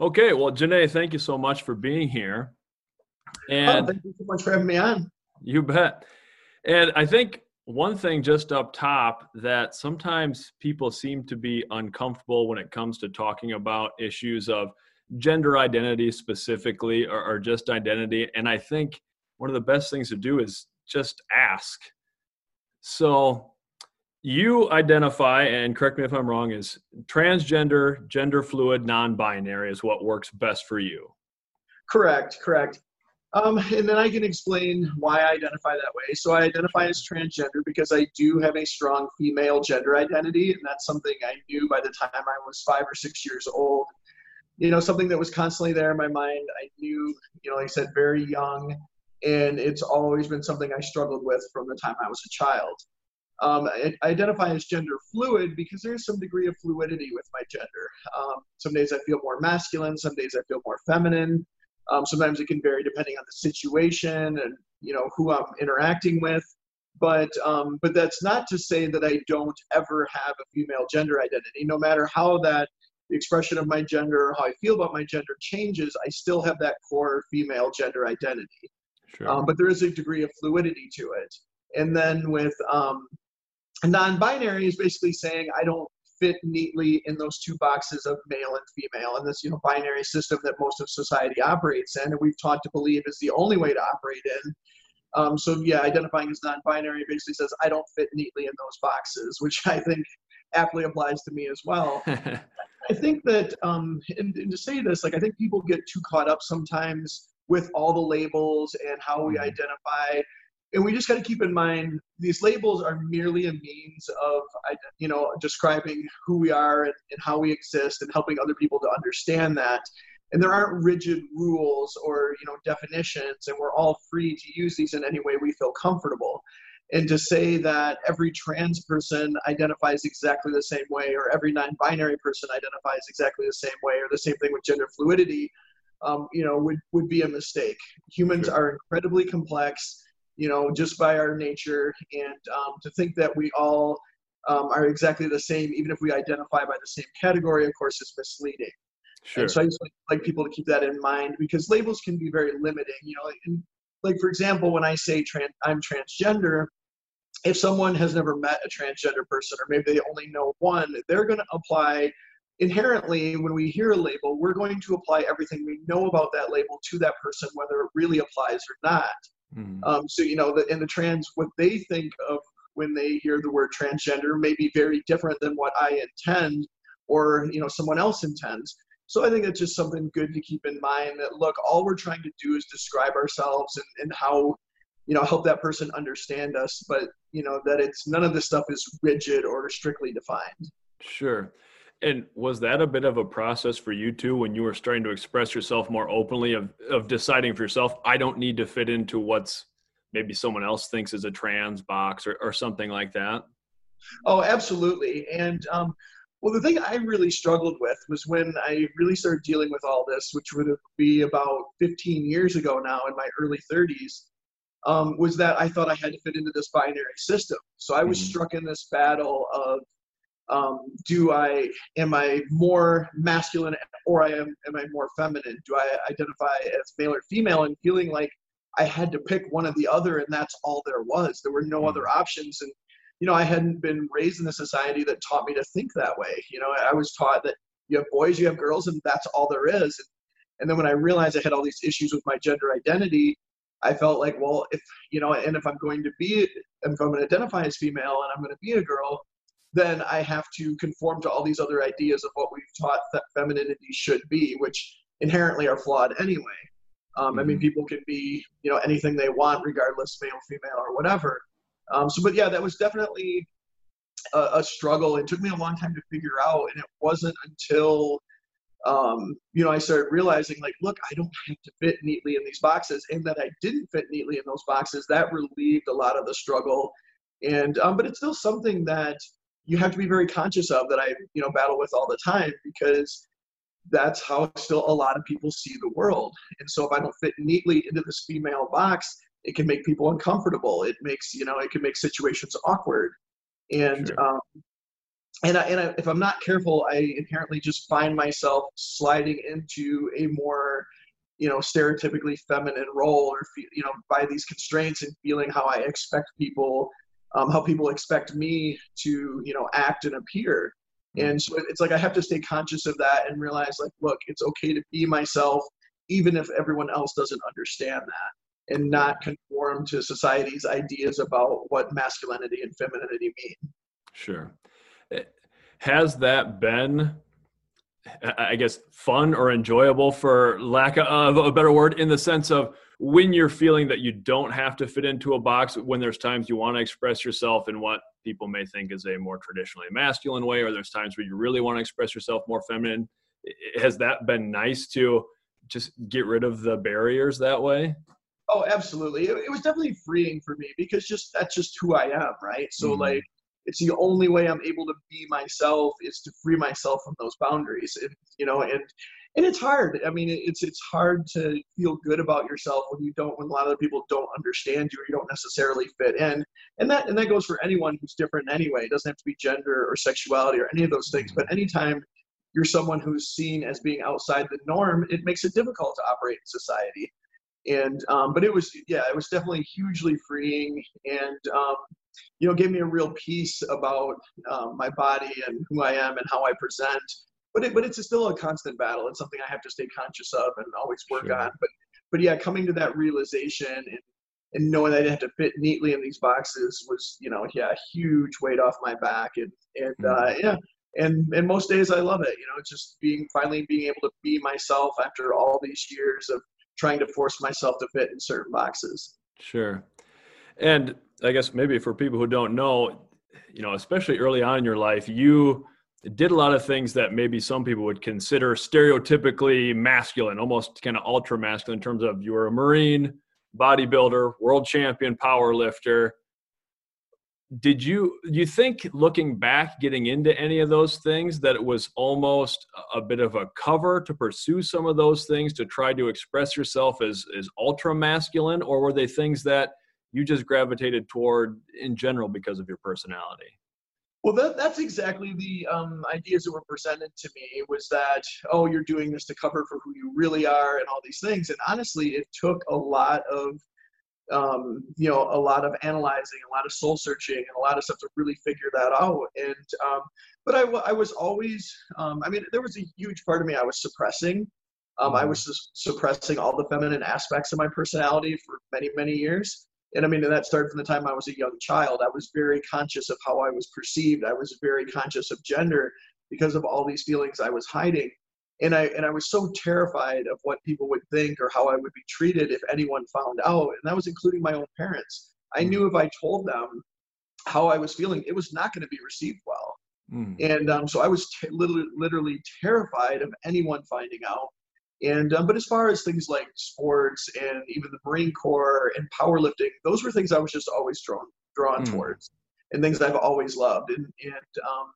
Okay, well, Janae, thank you so much for being here. Oh, and oh, thank you so much for having me on. You bet. And I think one thing just up top that sometimes people seem to be uncomfortable when it comes to talking about issues of gender identity specifically or, or just identity. And I think one of the best things to do is just ask. So you identify, and correct me if I'm wrong, is transgender, gender fluid, non binary is what works best for you. Correct, correct. Um, and then I can explain why I identify that way. So I identify as transgender because I do have a strong female gender identity, and that's something I knew by the time I was five or six years old. You know, something that was constantly there in my mind. I knew, you know, like I said, very young, and it's always been something I struggled with from the time I was a child. Um, I identify as gender fluid because there's some degree of fluidity with my gender. Um, some days I feel more masculine, some days I feel more feminine. Um, sometimes it can vary depending on the situation and you know who I'm interacting with. But um, but that's not to say that I don't ever have a female gender identity. No matter how that the expression of my gender or how I feel about my gender changes, I still have that core female gender identity. Sure. Um, but there is a degree of fluidity to it. And then with um, non-binary is basically saying I don't fit neatly in those two boxes of male and female and this you know binary system that most of society operates in and we've taught to believe is the only way to operate in um, so yeah identifying as non-binary basically says i don't fit neatly in those boxes which i think aptly applies to me as well i think that um, and, and to say this like i think people get too caught up sometimes with all the labels and how we mm-hmm. identify and we just got to keep in mind these labels are merely a means of you know describing who we are and, and, how we exist and helping other people to understand that. And there aren't rigid rules or you know definitions and we're all free to use these in any way we feel comfortable. And to say that every trans person identifies exactly the same way or every non-binary person identifies exactly the same way or the same thing with gender fluidity um, you know would, would be a mistake. Humans sure. are incredibly complex you know, just by our nature, and um, to think that we all um, are exactly the same, even if we identify by the same category, of course, is misleading. Sure. And so I just like, like people to keep that in mind because labels can be very limiting. You know, and like for example, when I say trans, I'm transgender, if someone has never met a transgender person or maybe they only know one, they're going to apply inherently when we hear a label, we're going to apply everything we know about that label to that person, whether it really applies or not. Mm. Um, so you know, the, and the trans, what they think of when they hear the word transgender may be very different than what I intend, or you know, someone else intends. So I think it's just something good to keep in mind that look, all we're trying to do is describe ourselves and, and how you know help that person understand us but you know that it's none of this stuff is rigid or strictly defined sure and was that a bit of a process for you too when you were starting to express yourself more openly of, of deciding for yourself, I don't need to fit into what's maybe someone else thinks is a trans box or, or something like that? Oh, absolutely. And um, well, the thing I really struggled with was when I really started dealing with all this, which would be about 15 years ago now in my early 30s, um, was that I thought I had to fit into this binary system. So I was mm-hmm. struck in this battle of um, do I am I more masculine or I am am I more feminine? Do I identify as male or female? And feeling like I had to pick one or the other, and that's all there was. There were no hmm. other options, and you know I hadn't been raised in a society that taught me to think that way. You know, I was taught that you have boys, you have girls, and that's all there is. And, and then when I realized I had all these issues with my gender identity, I felt like, well, if you know, and if I'm going to be, if I'm going to identify as female and I'm going to be a girl, then I have to conform to all these other ideas of what we've taught that femininity should be, which inherently are flawed anyway. Um, mm-hmm. I mean, mm-hmm. people can be, you know, anything they want, regardless, male, female, or whatever. Um, so, but yeah, that was definitely a, a, struggle. It took me a long time to figure out, and it wasn't until, um, you know, I started realizing, like, look, I don't have to fit neatly in these boxes, and that I didn't fit neatly in those boxes. That relieved a lot of the struggle, and um, but it's still something that you have to be very conscious of that I, you know, battle with all the time because that's how still a lot of people see the world. And so if I don't fit neatly into this female box, it can make people uncomfortable. It makes, you know, it can make situations awkward. And, sure. um, and, I, and I, if I'm not careful, I inherently just find myself sliding into a more, you know, stereotypically feminine role, or you know, by these constraints and feeling how I expect people, um, how people expect me to, you know, act and appear. Mm-hmm. And so it's like I have to stay conscious of that and realize, like, look, it's okay to be myself, even if everyone else doesn't understand that, and not conform to society's ideas about what masculinity and femininity mean. Sure has that been I guess fun or enjoyable for lack of a better word in the sense of when you're feeling that you don't have to fit into a box when there's times you want to express yourself in what people may think is a more traditionally masculine way or there's times where you really want to express yourself more feminine has that been nice to just get rid of the barriers that way? Oh absolutely. It, it was definitely freeing for me because just that's just who i am right? So mm-hmm. like it's the only way I'm able to be myself is to free myself from those boundaries. And, you know, and and it's hard. I mean, it's it's hard to feel good about yourself when you don't, when a lot of people don't understand you or you don't necessarily fit in. And that and that goes for anyone who's different anyway. It doesn't have to be gender or sexuality or any of those things. But anytime you're someone who's seen as being outside the norm, it makes it difficult to operate in society. And um, but it was yeah, it was definitely hugely freeing and um, you know, gave me a real peace about um, my body and who I am and how I present. But it, but it's still a constant battle. It's something I have to stay conscious of and always work sure. on. But but yeah, coming to that realization and and knowing that I didn't have to fit neatly in these boxes was you know yeah a huge weight off my back and and mm-hmm. uh, yeah and and most days I love it. You know, just being finally being able to be myself after all these years of trying to force myself to fit in certain boxes. Sure. And I guess maybe for people who don't know, you know, especially early on in your life, you did a lot of things that maybe some people would consider stereotypically masculine, almost kind of ultra masculine in terms of you were a Marine, bodybuilder, world champion, power lifter. Did you you think looking back, getting into any of those things, that it was almost a bit of a cover to pursue some of those things to try to express yourself as as ultra masculine, or were they things that you just gravitated toward in general because of your personality. Well that, that's exactly the um, ideas that were presented to me was that oh you're doing this to cover for who you really are and all these things. And honestly it took a lot of um, you know a lot of analyzing a lot of soul searching and a lot of stuff to really figure that out. And um, but I, I was always um, i mean there was a huge part of me i was suppressing. Um, i mm-hmm. was suppressing all the feminine aspects of my personality for many many years and I mean, that started from the time I was a young child. I was very conscious of how I was perceived. I was very conscious of gender because of all these feelings I was hiding. And I and I was so terrified of what people would think or how I would be treated if anyone found out. And that was including my own parents. I mm. knew if I told them how I was feeling, it was not going to be received well. Mm. And um, so I was t- literally, literally terrified of anyone finding out. And um, but as far as things like sports and even the Marine Corps and powerlifting, those were things I was just always drawn drawn mm. towards, and things I've always loved. And and um,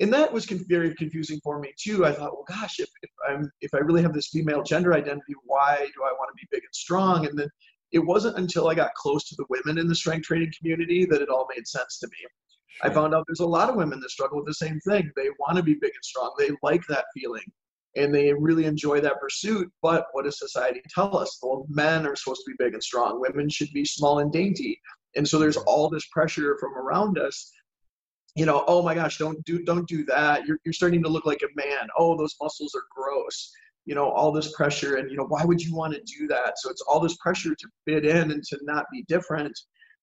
and that was con- very confusing for me too. I thought, well, gosh, if, if I'm if I really have this female gender identity, why do I want to be big and strong? And then it wasn't until I got close to the women in the strength training community that it all made sense to me. Sure. I found out there's a lot of women that struggle with the same thing. They want to be big and strong. They like that feeling and they really enjoy that pursuit. But what does society tell us? Well, men are supposed to be big and strong, women should be small and dainty. And so there's all this pressure from around us. You know, oh my gosh, don't do don't do that. You're you're starting to look like a man. Oh, those muscles are gross. You know, all this pressure, and you know, why would you want to do that? So it's all this pressure to fit in and to not be different.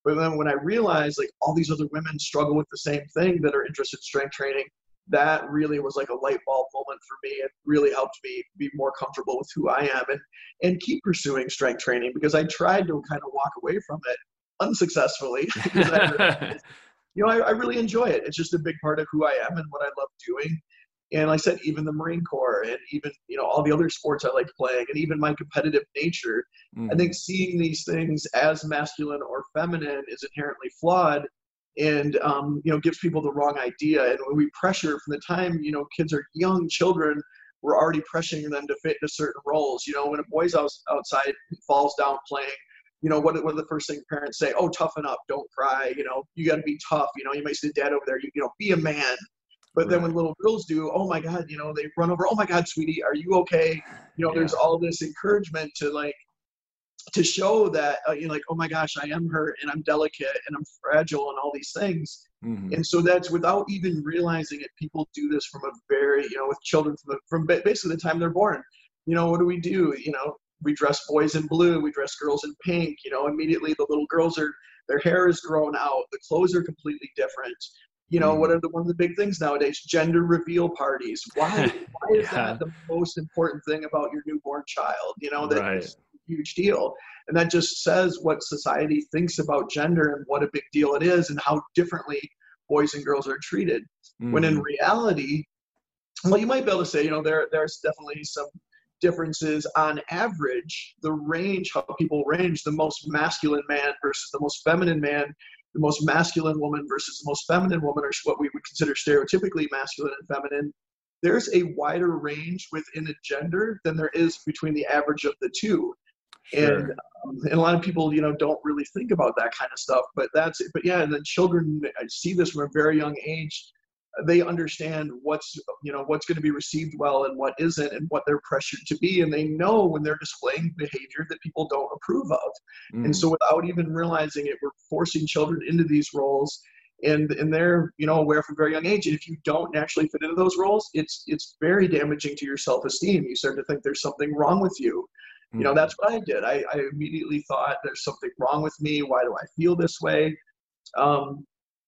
But then when I realized like all these other women struggle with the same thing that are interested in strength training, that really was like a light bulb moment for me. It really helped me be more comfortable with who I am and and keep pursuing strength training because I tried to kind of walk away from it unsuccessfully. I, you know, I, I, really enjoy it. It's just a big part of who I am and what I love doing. And like I said, even the Marine Corps and even, you know, all the other sports I like playing and even my competitive nature, mm. I think seeing these things as masculine or feminine is inherently flawed and um, you know gives people the wrong idea. And when we pressure from the time you know kids are young children we're already pressuring them to fit into certain roles. You know when a boy's out, outside falls down playing you know what, what are the first thing parents say? Oh toughen up don't cry you know you got to be tough you know you might say dad over there you, you know be a man. But then when little girls do, oh my God, you know, they run over, oh my God, sweetie, are you okay? You know, yeah. there's all this encouragement to like, to show that, uh, you know, like, oh my gosh, I am hurt and I'm delicate and I'm fragile and all these things. Mm-hmm. And so that's without even realizing it, people do this from a very, you know, with children from, the, from basically the time they're born. You know, what do we do? You know, we dress boys in blue, we dress girls in pink. You know, immediately the little girls are, their hair is grown out, the clothes are completely different you know, what mm. are the one of the big things nowadays? Gender reveal parties. Why? Why is yeah. that the most important thing about your newborn child? You know, that right. Huge deal, and that just says what society thinks about gender and what a big deal it is, and how differently boys and girls are treated. Mm. When in mm. reality, well, you might be able to say, you know, there there's definitely some differences on average. The range, how people range, the most masculine man versus the most feminine man the most masculine woman versus the most feminine woman, or what we would consider stereotypically masculine and feminine, there's a wider range within a gender than there is between the average of the two. Sure. And, um, and a lot of people, you know, don't really think about that kind of stuff. But that's, but yeah, and then children I see this from a very young age they understand what's you know what's going to be received well and what isn't and what they're pressured to be and they know when they're displaying behavior that people don't approve of mm. and so without even realizing it we're forcing children into these roles and and they're you know aware from a very young age and if you don't naturally fit into those roles it's it's very damaging to your self-esteem you start to think there's something wrong with you mm. you know mm. that's what i did I, I immediately thought there's something wrong with me why do i feel this way um,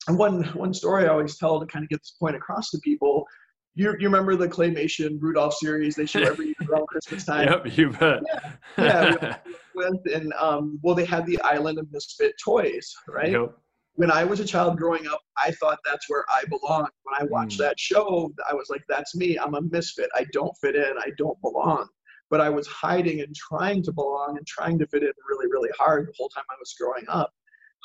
and one one story I always tell to kind of get this point across to people. You, you remember the claymation Rudolph series they show every year around Christmas time? Yep, you bet. Yeah, yeah with, and um, well, they had the Island of Misfit Toys, right? Yep. When I was a child growing up, I thought that's where I belonged. When I watched mm. that show, I was like, "That's me. I'm a misfit. I don't fit in. I don't belong." But I was hiding and trying to belong and trying to fit in really, really hard the whole time I was growing up.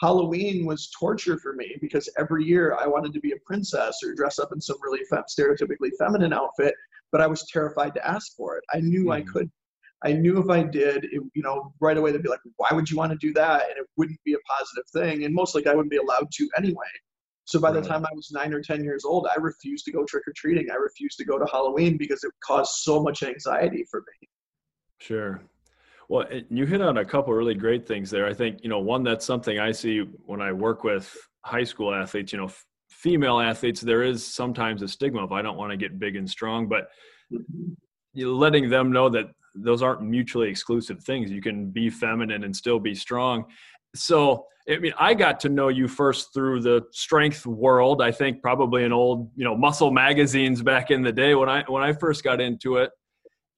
Halloween was torture for me because every year I wanted to be a princess or dress up in some really fem- stereotypically feminine outfit, but I was terrified to ask for it. I knew mm. I could. I knew if I did, it, you know, right away they'd be like, "Why would you want to do that?" And it wouldn't be a positive thing, and most likely I wouldn't be allowed to anyway. So by right. the time I was nine or ten years old, I refused to go trick or treating. I refused to go to Halloween because it caused so much anxiety for me. Sure. Well, you hit on a couple really great things there. I think, you know, one that's something I see when I work with high school athletes, you know, f- female athletes, there is sometimes a stigma of I don't want to get big and strong, but mm-hmm. you letting them know that those aren't mutually exclusive things. You can be feminine and still be strong. So, I mean, I got to know you first through the strength world. I think probably in old, you know, muscle magazines back in the day when I when I first got into it.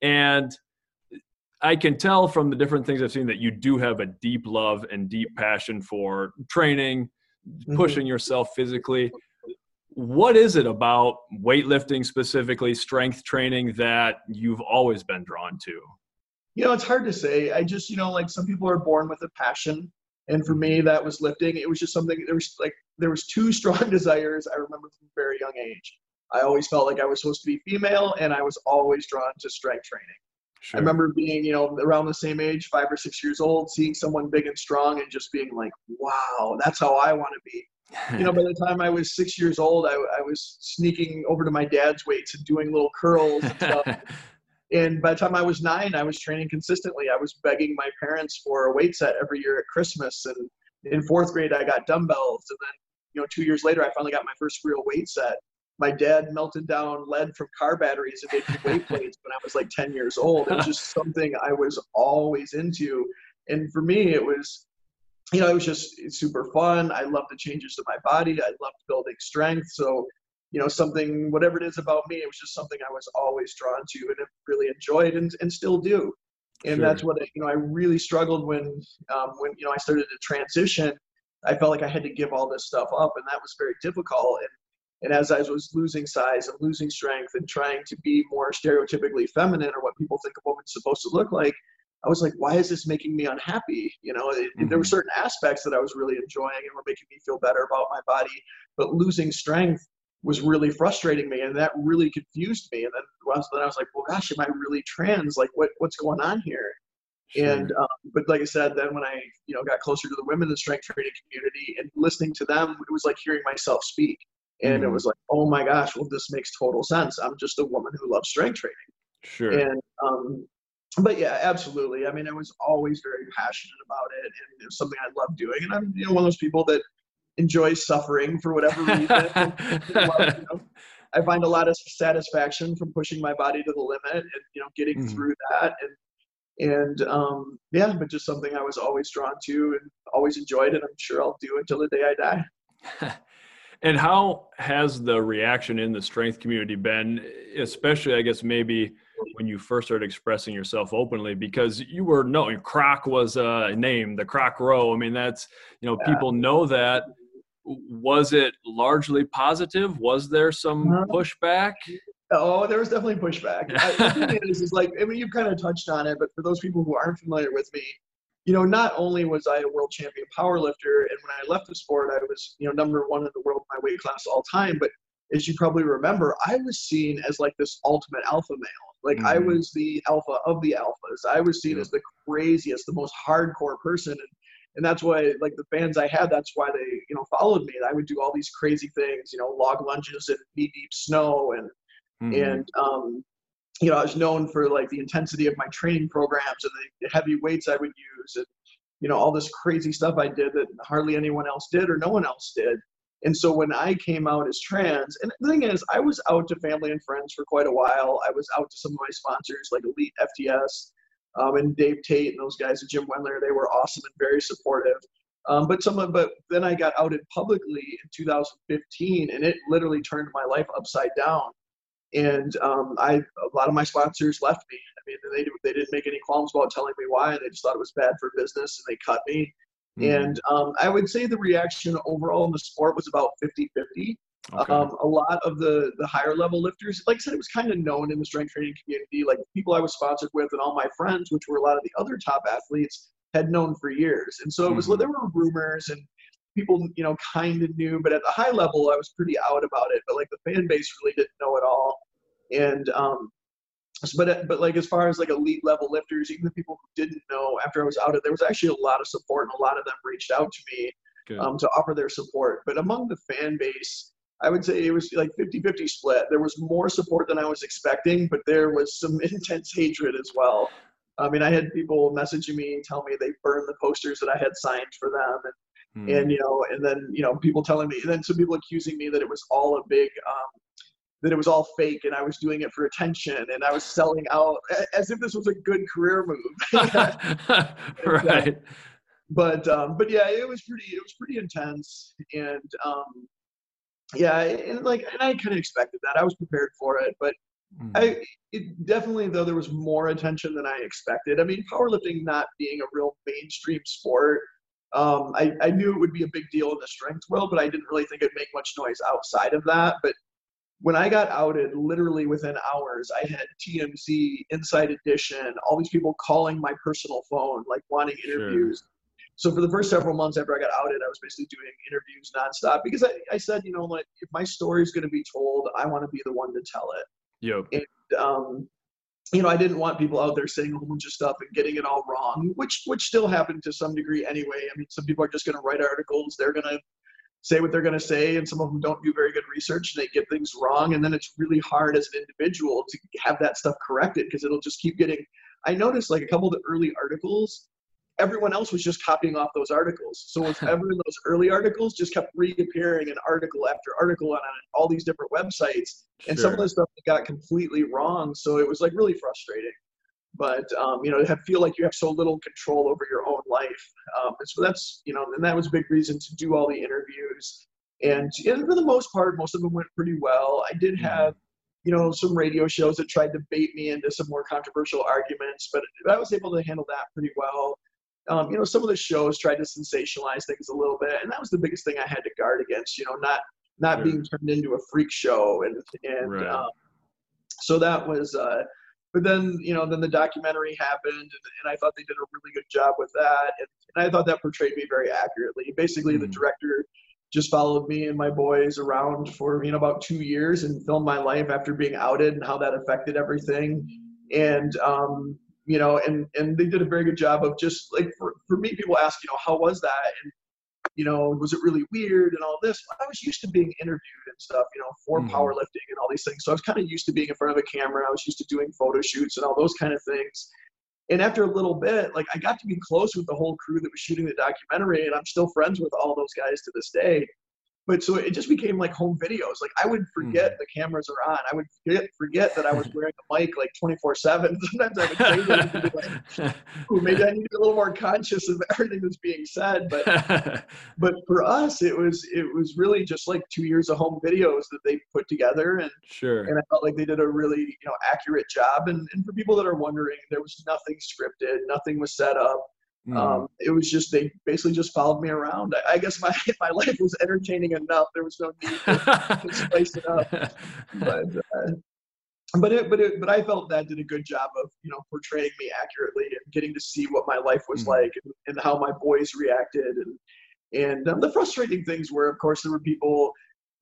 And I can tell from the different things I've seen that you do have a deep love and deep passion for training, mm-hmm. pushing yourself physically. What is it about weightlifting, specifically strength training, that you've always been drawn to? You know, it's hard to say. I just, you know, like some people are born with a passion. And for me, that was lifting. It was just something, there was like, there was two strong desires I remember from a very young age. I always felt like I was supposed to be female, and I was always drawn to strength training. Sure. I remember being, you know, around the same age, five or six years old, seeing someone big and strong and just being like, wow, that's how I want to be. you know, by the time I was six years old, I, I was sneaking over to my dad's weights and doing little curls and stuff. and by the time I was nine, I was training consistently. I was begging my parents for a weight set every year at Christmas. And in fourth grade, I got dumbbells. And then, you know, two years later, I finally got my first real weight set my dad melted down lead from car batteries and made weight plates when I was like 10 years old. It was just something I was always into. And for me, it was, you know, it was just super fun. I loved the changes to my body. I loved building strength. So, you know, something, whatever it is about me, it was just something I was always drawn to and really enjoyed and, and still do. And sure. that's what, I, you know, I really struggled when, um, when, you know, I started to transition. I felt like I had to give all this stuff up and that was very difficult. And and as I was losing size and losing strength and trying to be more stereotypically feminine or what people think a woman's supposed to look like, I was like, why is this making me unhappy? You know, it, mm-hmm. there were mm-hmm. certain aspects that I was really enjoying and were making me feel better about my body, but losing strength was really frustrating me, and that really confused me. And then, once then I was like, well, gosh, am I really trans? Like, what what's going on here? Sure. And um, but like I said, then when I you know got closer to the women in the strength training community and listening to them, it was like hearing myself speak And Mhm. it was like, oh my gosh, well, this makes total sense. I'm just a woman who loves strength training. Sure. And um, but yeah, absolutely. I mean, I was always very passionate about it, and it was something I loved doing. And I'm you know one of those people that enjoys suffering for whatever reason. Love, you know, I find a lot of satisfaction from pushing my body to the limit and you know getting Mhm. through that and and um, yeah, but just something I was always drawn to and always enjoyed, and I'm sure I'll do until the day I die. and how has the reaction in the strength community been, especially, I guess, maybe when you first started expressing yourself openly? Because you were known, Kroc was a name, the Kroc Row. I mean, that's, you know, Yeah. people know that. Was it largely positive? Was there some Uh, pushback? Oh, there was definitely pushback. I, the thing is, is like, I mean, you've kind of touched on it, but for those people who aren't familiar with me, you know, not only was I a world champion powerlifter, and when I left the sport, I was, you know, number one in the world in my weight class all time. But as you probably remember, I was seen as like this ultimate alpha male. Like I Mhm. was the alpha of the alphas. I was seen Yeah. as the craziest, the most hardcore person, and and that's why like the fans I had, that's why they you know followed me. I would do all these crazy things, you know, log lunges in knee deep snow and Mhm. and um, you know I was known for like the intensity of my training programs and the heavy weights I would use and you know all this crazy stuff I did that hardly anyone else did or no one else did. And so when I came out as trans, and the thing is, I was out to family and friends for quite a while. I was out to some of my sponsors like Elite FTS um, and Dave Tate and those guys and Jim Wendler. They were awesome and very supportive. Um, but some of, but then I got outed publicly in 2015, and it literally turned my life upside down and um, I a lot of my sponsors left me. I mean, they they didn't make any qualms about telling me why. They just thought it was bad for business, and they cut me. Mhm. And um, I would say the reaction overall in the sport was about 50-50. Okay. Um, a lot of the the higher level lifters, like I said, it was kind of known in the strength training community. Like people I was sponsored with, and all my friends, which were a lot of the other top athletes, had known for years. And so it was Mhm. there were rumors and people you know kind of knew, but at the high level, I was pretty out about it. But like the fan base really didn't know at all. And um, but but like as far as like elite level lifters, even the people who didn't know after I was outed, there was actually a lot of support, and a lot of them reached out to me um, to offer their support. But among the fan base, I would say it was like 50-50 split. There was more support than I was expecting, but there was some intense hatred as well. I mean, I had people messaging me and tell me they burned the posters that I had signed for them, and Mhm. and you know, and then you know, people telling me, and then some people accusing me that it was all a big, um, that it was all fake, and I was doing it for attention, and I was selling out as if this was a good career move. right. but um, but yeah, it was pretty, it was pretty intense, and um, yeah, and like, and I kind of expected that. I was prepared for it, but Mhm. I it definitely though there was more attention than I expected. I mean, powerlifting not being a real mainstream sport, um, I, I knew it would be a big deal in the strength world, but I didn't really think it'd make much noise outside of that. But when I got outed, literally within hours, I had TMZ, Inside Edition, all these people calling my personal phone, like wanting Sure. interviews. So for the first several months after I got outed, I was basically doing interviews nonstop because I, I said, you know, like if my story is going to be told, I want to be the one to tell it Yep. um, you know, I didn't want people out there saying a whole bunch of stuff and getting it all wrong, which which still happened to some degree anyway. I mean, some people are just going to write articles, they're going to say what they're going to say, and some of them don't do very good research and they get things wrong, and then it's really hard as an individual to have that stuff corrected because it'll just keep getting. I noticed like a couple of the early articles, everyone else was just copying off those articles. So whatever those early articles just kept reappearing in article after article on all these different websites and some of Sure. the stuff got completely wrong so it was like really frustrating but um, you know have, feel like you have so little control over your own life um, and so that's you know and that was a big reason to do all the interviews and, and for the most part most of them went pretty well i did Mhm. have you know some radio shows that tried to bait me into some more controversial arguments but i was able to handle that pretty well um, you know some of the shows tried to sensationalize things a little bit and that was the biggest thing i had to guard against you know not not Sure. being turned into a freak show and and Right. um, so that was uh but then you know then the documentary happened and, and i thought they did a really good job with that and, and i thought that portrayed me very accurately basically the Mhm. director just followed me and my boys around for you know about two years and filmed my life after being outed and how that affected everything and um you know and and they did a very good job of just like for, for me people ask you know how was that and you know, was it really weird and all this? I was used to being interviewed and stuff, you know, for mm-hmm. powerlifting and all these things. So I was kind of used to being in front of a camera. I was used to doing photo shoots and all those kind of things. And after a little bit, like I got to be close with the whole crew that was shooting the documentary, and I'm still friends with all those guys to this day but so it just became like home videos. Like I would forget mm. the cameras are on. I would forget, forget that I was wearing a mic like 24 seven. Sometimes I would say like, Ooh, maybe I need to be a little more conscious of everything that's being said. But, but for us, it was, it was really just like two years of home videos that they put together. And sure. And I felt like they did a really, you know, accurate job. And, and for people that are wondering, there was nothing scripted, nothing was set up. Mm. Um, it was just they basically just followed me around. I, I, guess my my life was entertaining enough. There was no need to, spice it up. But uh, but it, but it, but I felt that did a good job of you know portraying me accurately and getting to see what my life was mm. like and, and, how my boys reacted and and um, the frustrating things were of course there were people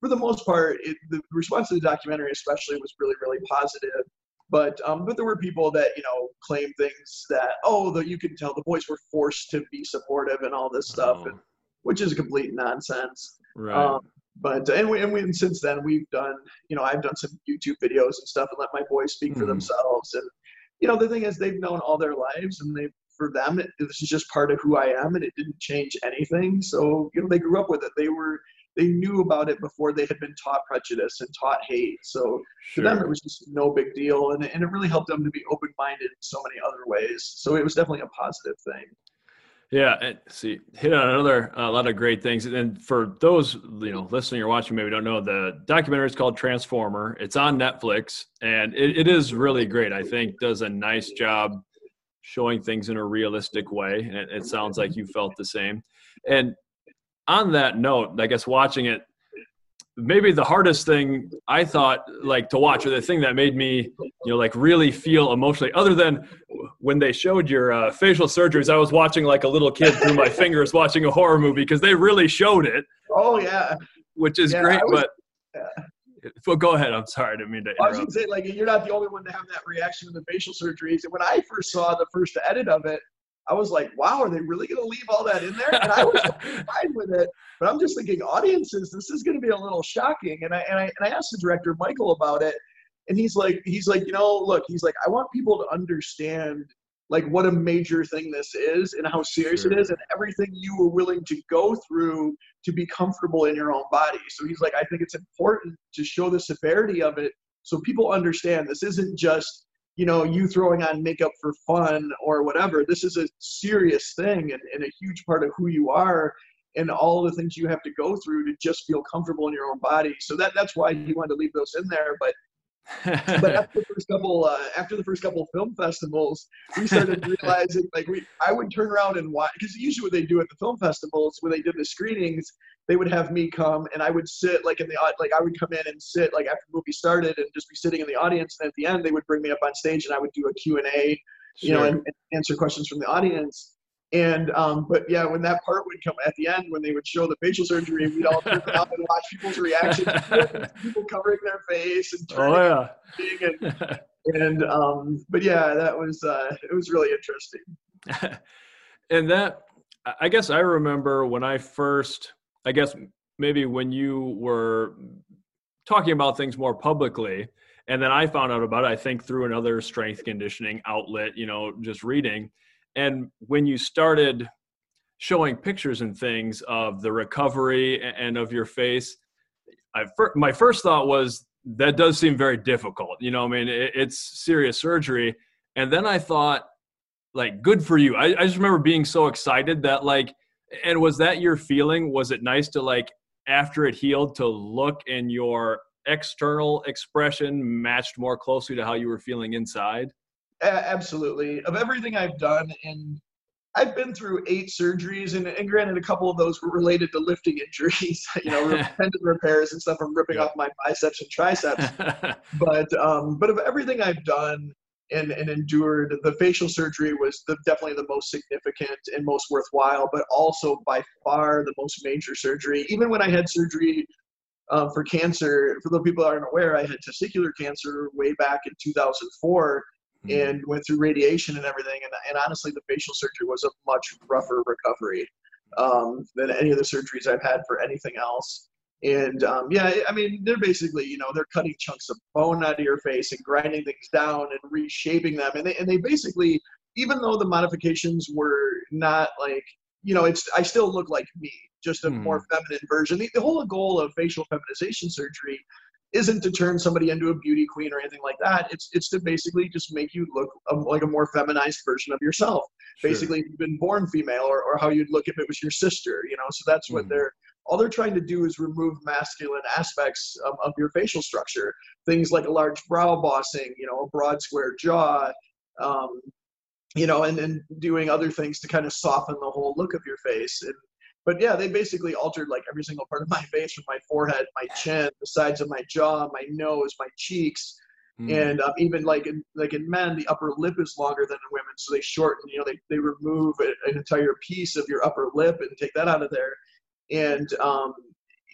for the most part it, the response to the documentary especially was really really positive but um, but there were people that you know claim things that oh that you can tell the boys were forced to be supportive and all this stuff, oh. and, which is complete nonsense. Right. Um, but and we, and we and since then we've done you know I've done some YouTube videos and stuff and let my boys speak mm. for hmm. themselves and you know the thing is they've known all their lives and they for them it, this is just part of who I am and it didn't change anything so you know they grew up with it they were they knew about it before they had been taught prejudice and taught hate. So sure. for them, it was just no big deal, and and it really helped them to be open minded in so many other ways. So it was definitely a positive thing. Yeah, and see, hit on another a lot of great things. And for those you know listening or watching, maybe don't know the documentary is called Transformer. It's on Netflix, and it, it is really great. I think does a nice job showing things in a realistic way, and it, it sounds like you felt the same. And on that note, I guess watching it, maybe the hardest thing I thought like to watch, or the thing that made me, you know, like really feel emotionally, other than when they showed your uh, facial surgeries, I was watching like a little kid through my fingers watching a horror movie because they really showed it. Oh yeah, which is yeah, great, was, but. Yeah. Well, go ahead. I'm sorry. I didn't mean to interrupt. I was going to say, like, you're not the only one to have that reaction to the facial surgeries. And when I first saw the first edit of it, I was like, wow, are they really going to leave all that in there? And I was fine with it, but I'm just thinking, audiences, this is going to be a little shocking. And I, and I and I asked the director Michael about it, and he's like, he's like, you know, look, he's like, I want people to understand like what a major thing this is and how serious sure. it is and everything you were willing to go through to be comfortable in your own body. So he's like, I think it's important to show the severity of it so people understand this isn't just you know you throwing on makeup for fun or whatever this is a serious thing and, and a huge part of who you are and all the things you have to go through to just feel comfortable in your own body. So that that's why he wanted to leave those in there but but after the first couple uh, after the first couple film festivals we started realizing like we i would turn around and watch because usually what they do at the film festivals when they did the screenings they would have me come and i would sit like in the like i would come in and sit like after the movie started and just be sitting in the audience and at the end they would bring me up on stage and i would do a q&a you sure. know and, and answer questions from the audience and um, but yeah, when that part would come at the end, when they would show the facial surgery, we'd all turn out and watch people's reactions, people covering their face and turning oh, yeah. and, and um, but yeah, that was uh, it was really interesting. and that, I guess I remember when I first, I guess maybe when you were talking about things more publicly, and then I found out about it. I think through another strength conditioning outlet, you know, just reading and when you started showing pictures and things of the recovery and of your face, I, my first thought was that does seem very difficult. You know, I mean, it's serious surgery. And then I thought, like, good for you. I, I just remember being so excited that, like, and was that your feeling? Was it nice to, like, after it healed, to look in your external expression matched more closely to how you were feeling inside? Absolutely. Of everything I've done, and I've been through eight surgeries, and, and granted, a couple of those were related to lifting injuries, you know, tendon repairs and stuff from ripping yeah. off my biceps and triceps. but um, but of everything I've done and, and endured, the facial surgery was the, definitely the most significant and most worthwhile, but also by far the most major surgery. Even when I had surgery um, for cancer, for the people that aren't aware, I had testicular cancer way back in 2004 mm-hmm. and went through radiation and everything. And, and honestly, the facial surgery was a much rougher recovery. um, than any of the surgeries I've had for anything else. And um, yeah, I mean, they're basically, you know, they're cutting chunks of bone out of your face and grinding things down and reshaping them. And they, and they basically, even though the modifications were not like, you know, it's I still look like me, just a mm. more feminine version. The, the whole goal of facial feminization surgery isn't to turn somebody into a beauty queen or anything like that. It's it's to basically just make you look um, like a more feminized version of yourself. Sure. Basically, you've been born female, or, or how you'd look if it was your sister. You know, so that's what mm. they're all they're trying to do is remove masculine aspects of, of your facial structure. Things like a large brow bossing, you know, a broad square jaw, um, you know, and then doing other things to kind of soften the whole look of your face. And but yeah, they basically altered like every single part of my face, from my forehead, my chin, the sides of my jaw, my nose, my cheeks, mm. and um, even like in like in men, the upper lip is longer than in women, so they shorten. You know, they they remove an entire piece of your upper lip and take that out of there, and um,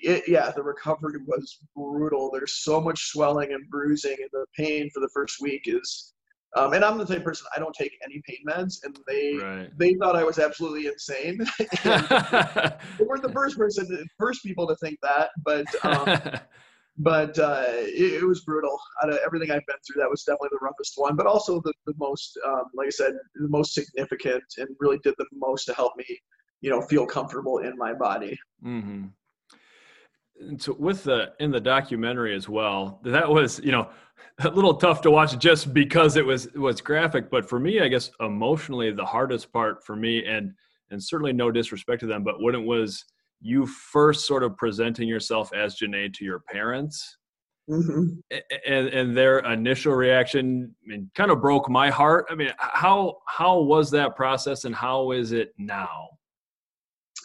it, yeah, the recovery was brutal. There's so much swelling and bruising, and the pain for the first week is um, and I'm the type of person I don't take any pain meds, and they right. they thought I was absolutely insane. they weren't the first person, first people to think that, but um, but uh, it, it, was brutal. Out of everything I've been through, that was definitely the roughest one, but also the the most, um, like I said, the most significant, and really did the most to help me, you know, feel comfortable in my body. Mm-hmm. And so with the in the documentary as well, that was you know a little tough to watch just because it was it was graphic. But for me, I guess emotionally, the hardest part for me, and and certainly no disrespect to them, but when it was you first sort of presenting yourself as Janae to your parents, mm-hmm. and and their initial reaction, I mean, kind of broke my heart. I mean, how how was that process, and how is it now?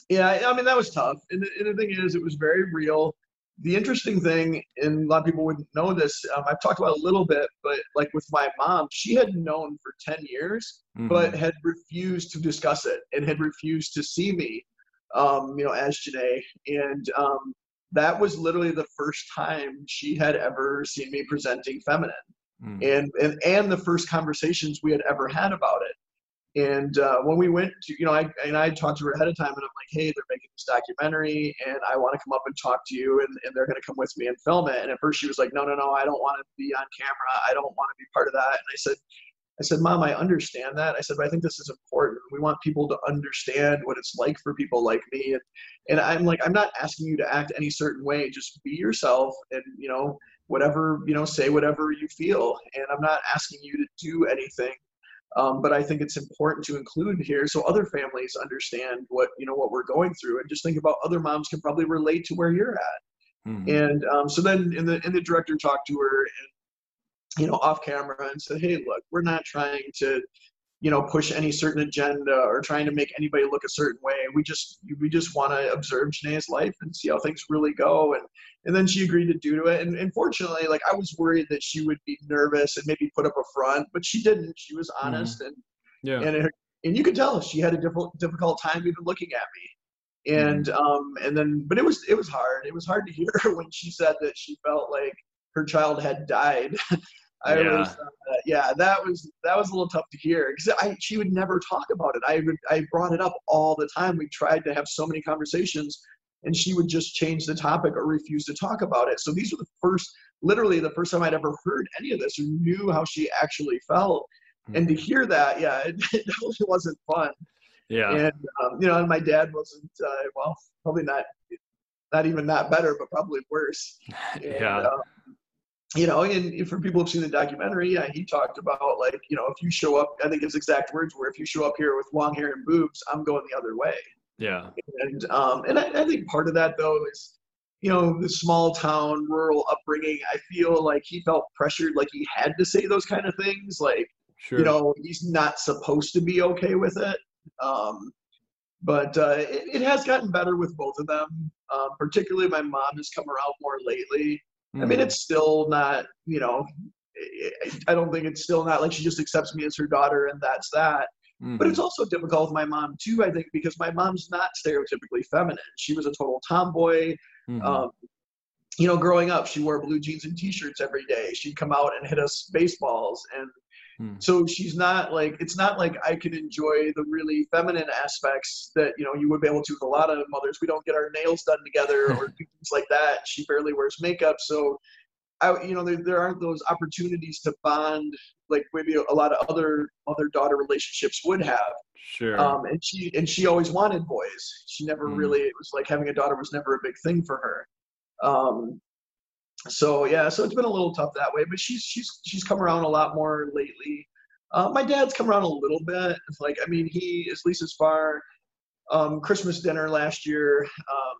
Yeah, I mean that was tough, and the, and the thing is, it was very real the interesting thing, and a lot of people wouldn't know this, um, I've talked about a little bit, but like with my mom, she had known for 10 years, mm-hmm. but had refused to discuss it and had refused to see me, um, you know, as Janae. And um, that was literally the first time she had ever seen me presenting feminine. Mm-hmm. And, and and the first conversations we had ever had about it. And uh, when we went to, you know, I and I talked to her ahead of time, and I'm like, hey, they're making this documentary, and I want to come up and talk to you, and, and they're going to come with me and film it. And at first, she was like, no, no, no, I don't want to be on camera. I don't want to be part of that. And I said, I said, Mom, I understand that. I said, but I think this is important. We want people to understand what it's like for people like me. And and I'm like, I'm not asking you to act any certain way. Just be yourself, and you know, whatever you know, say whatever you feel. And I'm not asking you to do anything um, but I think it's important to include here so other families understand what you know what we're going through, and just think about other moms can probably relate to where you're at. Mm-hmm. And um, so then, in the in the director talked to her and you know off camera and said, "Hey, look, we're not trying to you know push any certain agenda or trying to make anybody look a certain way. We just we just want to observe Janae's life and see how things really go. And and then she agreed to do to it. And, and fortunately like i was worried that she would be nervous and maybe put up a front but she didn't. She was mm-hmm. honest mm-hmm. and yeah. and it, and you could tell she had a difficult difficult time even looking at me. And mm-hmm. um and then but it was it was hard. It was hard to hear when she said that she felt like her child had died I yeah. was, uh, yeah, that was that was a little tough to hear because I she would never talk about it. I would I brought it up all the time. We tried to have so many conversations, and she would just change the topic or refuse to talk about it. So these were the first, literally the first time I'd ever heard any of this or knew how she actually felt. Mm-hmm. And to hmm. hear that, yeah, it, it definitely wasn't fun. Yeah, and um, you know, and my dad wasn't uh, well, probably not, not even that better, but probably worse. And, yeah. Uh, you know, and for people who've seen the documentary, yeah, he talked about like, you know, if you show up, I think his exact words were, if you show up here with long hair and boobs, I'm going the other way. Yeah. And um, and I, I think part of that though is, you know, the small town, rural upbringing. I feel like he felt pressured, like he had to say those kind of things. Like, sure. you know, he's not supposed to be okay with it. Um, but uh, it, it, has gotten better with both of them. Um, particularly, my mom has come around more lately. Mm. I mean, mm. it's still not, you know, I don't think it's still not like she just accepts me as her daughter and that's that. Mm-hmm. But it's also difficult with my mom too, I think, because my mom's not stereotypically feminine. She was a total tomboy. Mm-hmm. Um, you know, growing up, she wore blue jeans and t-shirts every day. She'd come out and hit us baseballs, and Hmm. So she's not like it's not like I can enjoy the really feminine aspects that you know you would be able to with a lot of mothers. We don't get our nails done together or things like that. She barely wears makeup, so I you know there, there aren't those opportunities to bond like maybe a lot of other other daughter relationships would have. Sure. Um, and she and she always wanted boys. She never mm. really it was like having a daughter was never a big thing for her. Um, so yeah, so it's been a little tough that way, but she's she's she's come around a lot more lately. Uh, my dad's come around a little bit. It's like I mean, he at least as far um, Christmas dinner last year. Um,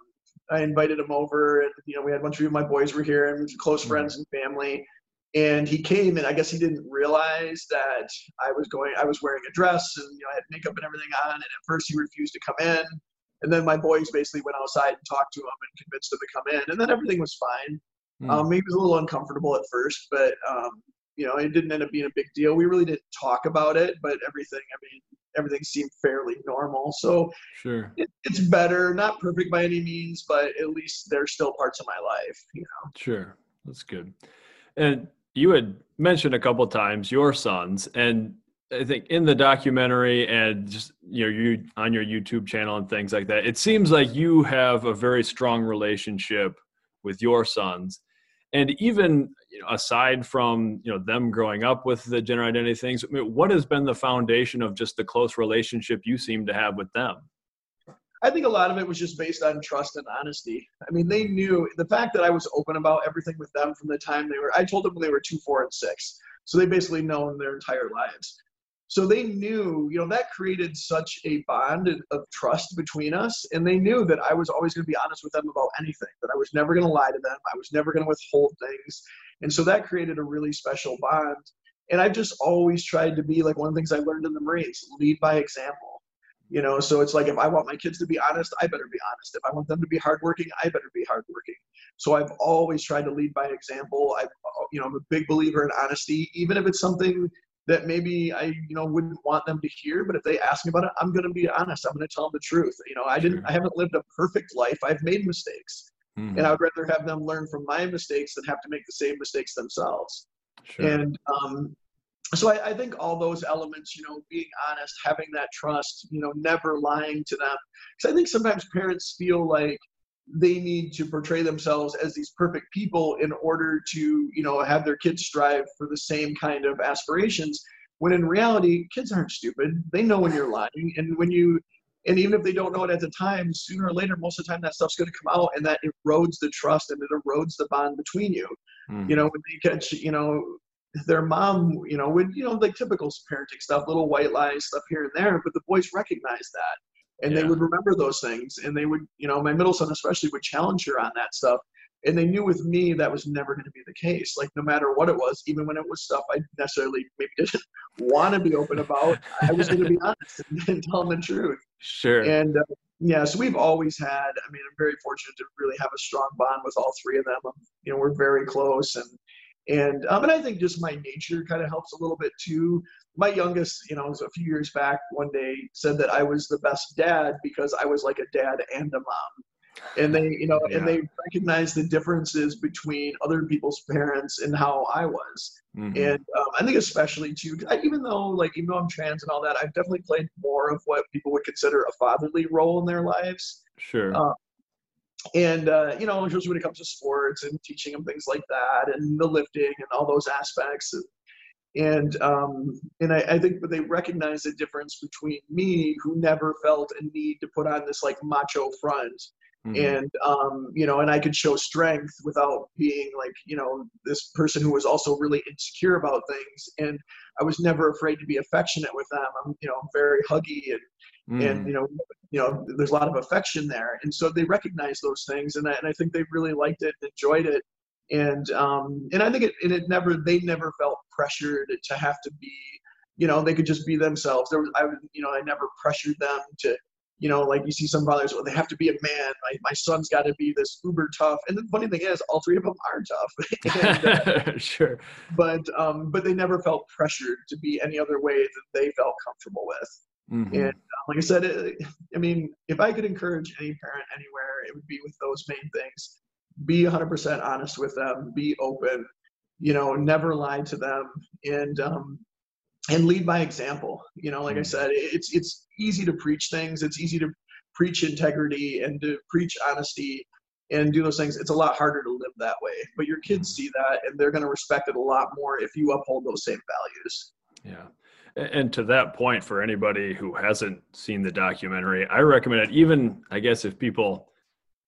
I invited him over, and you know we had a bunch of my boys were here and close mm-hmm. friends and family. And he came, and I guess he didn't realize that I was going. I was wearing a dress, and you know I had makeup and everything on. And at first, he refused to come in. And then my boys basically went outside and talked to him and convinced him to come in. And then everything was fine. Mm. Um, maybe it was a little uncomfortable at first, but um, you know, it didn't end up being a big deal. We really didn't talk about it, but everything, I mean, everything seemed fairly normal. So sure, it, it's better, not perfect by any means, but at least there's still parts of my life, you know. Sure, that's good. And you had mentioned a couple times your sons, and I think in the documentary and just you know you on your YouTube channel and things like that, it seems like you have a very strong relationship with your sons and even you know, aside from you know them growing up with the gender identity things I mean, what has been the foundation of just the close relationship you seem to have with them? I think a lot of it was just based on trust and honesty. I mean they knew the fact that i was open about everything with them from the time they were i told them when they were two four and six. So they basically known their entire lives so they knew, you know, that created such a bond of trust between us. And they knew that I was always going to be honest with them about anything, that I was never going to lie to them. I was never going to withhold things. And so that created a really special bond. And I've just always tried to be like one of the things I learned in the Marines lead by example. You know, so it's like if I want my kids to be honest, I better be honest. If I want them to be hardworking, I better be hardworking. So I've always tried to lead by example. I, you know, I'm a big believer in honesty, even if it's something that maybe I, you know, wouldn't want them to hear. But if they ask me about it, I'm going to be honest. I'm going to tell them the truth. You know, I didn't, I haven't lived a perfect life. I've made mistakes, mm-hmm. and I would rather have them learn from my mistakes than have to make the same mistakes themselves. Sure. And um, so I, I, think all those elements, you know, being honest, having that trust, you know, never lying to them. Because I think sometimes parents feel like they need to portray themselves as these perfect people in order to you know have their kids strive for the same kind of aspirations when in reality kids aren't stupid. They know when you're lying and when you and even if they don't know it at the time sooner or later most of the time that stuff's going to come out and that erodes the trust and it erodes the bond between you. Mm-hmm. you know when they catch you know their mom you know would you know like typical parenting stuff little white lies stuff here and there but the boys recognize that and yeah. they would remember those things and they would you know my middle son especially would challenge her on that stuff and they knew with me that was never going to be the case like no matter what it was even when it was stuff i necessarily maybe didn't want to be open about i was going to be honest and, and, tell them the truth sure and uh, yeah so we've always had i mean i'm very fortunate to really have a strong bond with all three of them um, you know we're very close and and um, and I think just my nature kind of helps a little bit too. My youngest, you know, was a few years back, one day said that I was the best dad because I was like a dad and a mom, and they, you know, yeah. and they recognized the differences between other people's parents and how I was. Mm-hmm. And um, I think especially too, I, even though like even though I'm trans and all that, I've definitely played more of what people would consider a fatherly role in their lives. Sure. Uh, and uh, you know, especially when it comes to sports and teaching them things like that, and the lifting and all those aspects. And and um, and I, I think they recognize the difference between me, who never felt a need to put on this like macho front, mm-hmm. and um, you know, and I could show strength without being like you know this person who was also really insecure about things. And I was never afraid to be affectionate with them. I'm you know very huggy and mm. and you know you know there's a lot of affection there and so they recognize those things and I, and I think they really liked it and enjoyed it and um and I think it and it never they never felt pressured to have to be you know they could just be themselves there was I you know I never pressured them to you know, like you see some fathers, well, they have to be a man. My, my son's got to be this uber tough. And the funny thing is, all three of them are tough. and, uh, sure. But um, but they never felt pressured to be any other way that they felt comfortable with. Mm-hmm. And uh, like I said, it, I mean, if I could encourage any parent anywhere, it would be with those main things. Be 100% honest with them. Be open. You know, never lie to them. And um, and lead by example. You know, like I Mm. said, it's it's easy to preach things. It's easy to preach integrity and to preach honesty and do those things. It's a lot harder to live that way. But your kids see that and they're going to respect it a lot more if you uphold those same values. Yeah. And to that point, for anybody who hasn't seen the documentary, I recommend it. Even, I guess, if people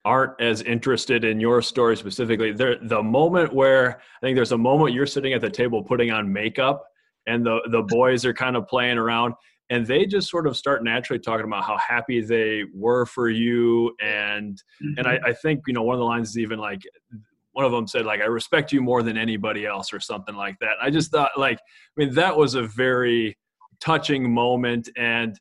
aren't as interested in your story specifically, there the moment where I think there's a moment you're sitting at the table putting on makeup, and the the boys are kind of playing around, and they just sort of start naturally talking about how happy they were for you, and and I, mm-hmm. I think you know one of the lines is even like one of them said like i respect you more than anybody else or something like that. I just thought like i mean that was a very touching moment and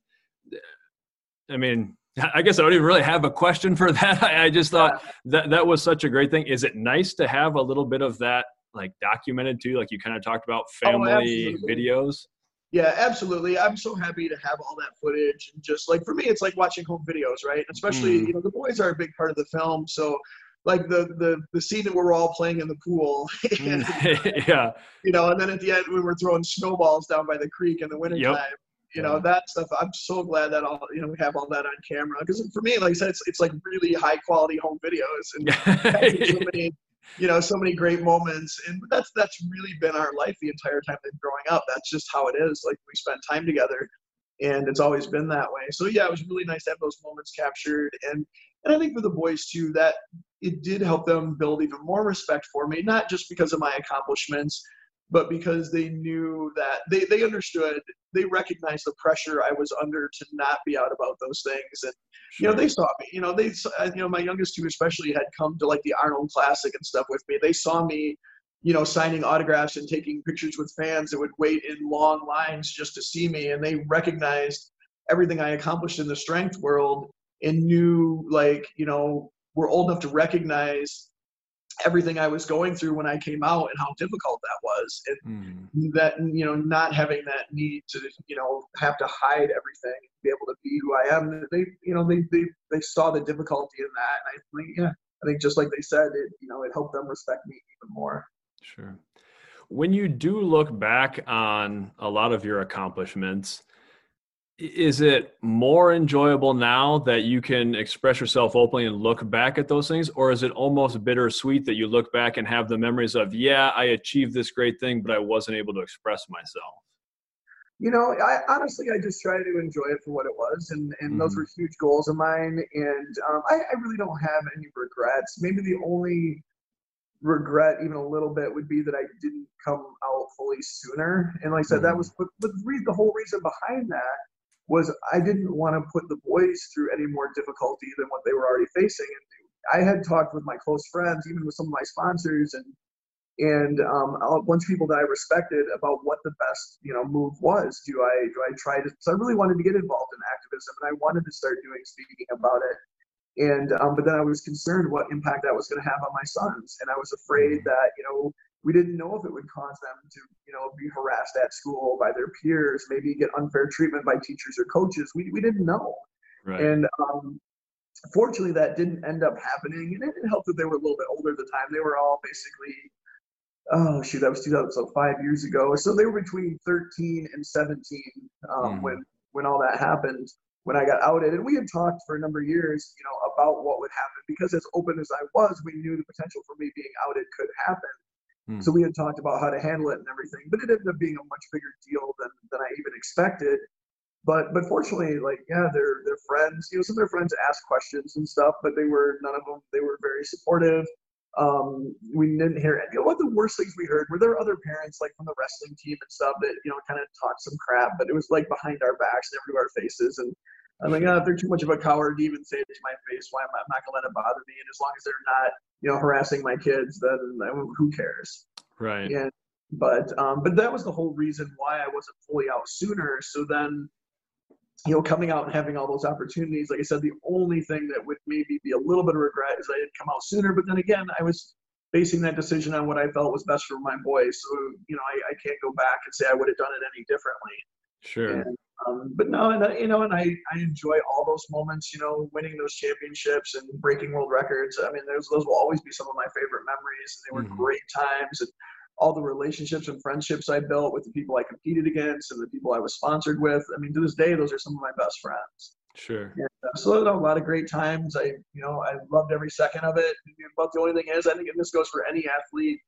i mean i guess i don't even really have a question for that i, I just thought that that was such a great thing is it nice to have a little bit of that like documented too like you kind of talked about family absolutely. videos Yeah, absolutely. I'm so happy to have all that footage. And just like for me, it's like watching home videos, right? Especially, Mm. you know, the boys are a big part of the film. So, like the the the scene where we're all playing in the pool, and, yeah you know, and then at the end we were throwing snowballs down by the creek in the wintertime, you know, that stuff. I'm so glad that all you know we have all that on camera because for me, like I said, it's it's like really high quality home videos and so many you know so many great moments and that's that's really been our life the entire time they've growing up. That's just how it is like we spent time together and it's always been that way. So yeah it was really nice to have those moments captured and and i think for the boys too that it did help them build even more respect for me not just because of my accomplishments but because they knew that they, they understood they recognized the pressure i was under to not be out about those things. And you know they saw me you know they saw- you know my youngest two especially had come to like the arnold classic and stuff with me. They saw me you know signing autographs and taking pictures with fans that would wait in long lines just to see me. And they recognized everything i accomplished in the strength world and knew like you know were old enough to recognize everything i was going through when i came out and how difficult that was and Mm. that you know not having that need to you know have to hide everything be able to be who i am they you know they they, they saw the difficulty in that and i think yeah i think just like they said it you know it helped them respect me even more Sure. When you do look back on a lot of your accomplishments, is it more enjoyable now that you can express yourself openly and look back at those things? Or is it almost bittersweet that you look back and have the memories of, yeah, I achieved this great thing, but I wasn't able to express myself? you know i honestly i just try to enjoy it for what it was and and those Mhm. were huge goals of mine and um, I, I really don't have any regrets maybe the only regret even a little bit would be that i didn't come out fully sooner and like i said that Mhm. was but, but the, re- the whole reason behind that was i didn't want to put the boys through any more difficulty than what they were already facing and i had talked with my close friends even with some of my sponsors and and um, a bunch of people that I respected about what the best you know move was. Do I do I try to? So I really wanted to get involved in activism, and I wanted to start doing speaking about it. And um, but then I was concerned what impact that was going to have on my sons, and I was afraid that you know we didn't know if it would cause them to you know be harassed at school by their peers, maybe get unfair treatment by teachers or coaches. We we didn't know, Right. and um, fortunately that didn't end up happening. And it, helped that they were a little bit older at the time. They were all basically oh shoot, that was 2000, so five years ago. So they were between 13 and 17 um, Mhm. when when all that happened. When I got outed, and we had talked for a number of years, you know, about what would happen because as open as I was, we knew the potential for me being outed could happen. Hmm. So we had talked about how to handle it and everything, but it ended up being a much bigger deal than than I even expected. But but fortunately, like yeah, their their friends, you know, some of their friends asked questions and stuff, but they were none of them. They were very supportive. Um, we didn't hear you know what the worst things we heard were there other parents like from the wrestling team and stuff that you know kind of talked some crap, but it was like behind our backs, never to our faces. And I'm like, oh, if they're too much of a coward to even say it to my face, why am I I'm not gonna let it bother me? And as long as they're not, you know, harassing my kids, then I who cares? right. And but um, but that was the whole reason why I wasn't fully out sooner. So then, you know, coming out and having all those opportunities, like I said, the only thing that would maybe be a little bit of regret is I didn't come out sooner. But then again, I was basing that decision on what I felt was best for my boys. So you know, I, I can't go back and say I would have done it any differently. Sure. And, um, but no, and, you know, and I, I enjoy all those moments, you know, winning those championships and breaking world records. I mean, those, those will always be some of my favorite memories. And they were Mhm. great times. And all the relationships and friendships I built with the people I competed against and the people I was sponsored with. I mean, to this day, those are some of my best friends. Sure. And, uh, so a lot of great times. I, you know, I loved every second of it. But the only thing is, I think, and this goes for any athlete,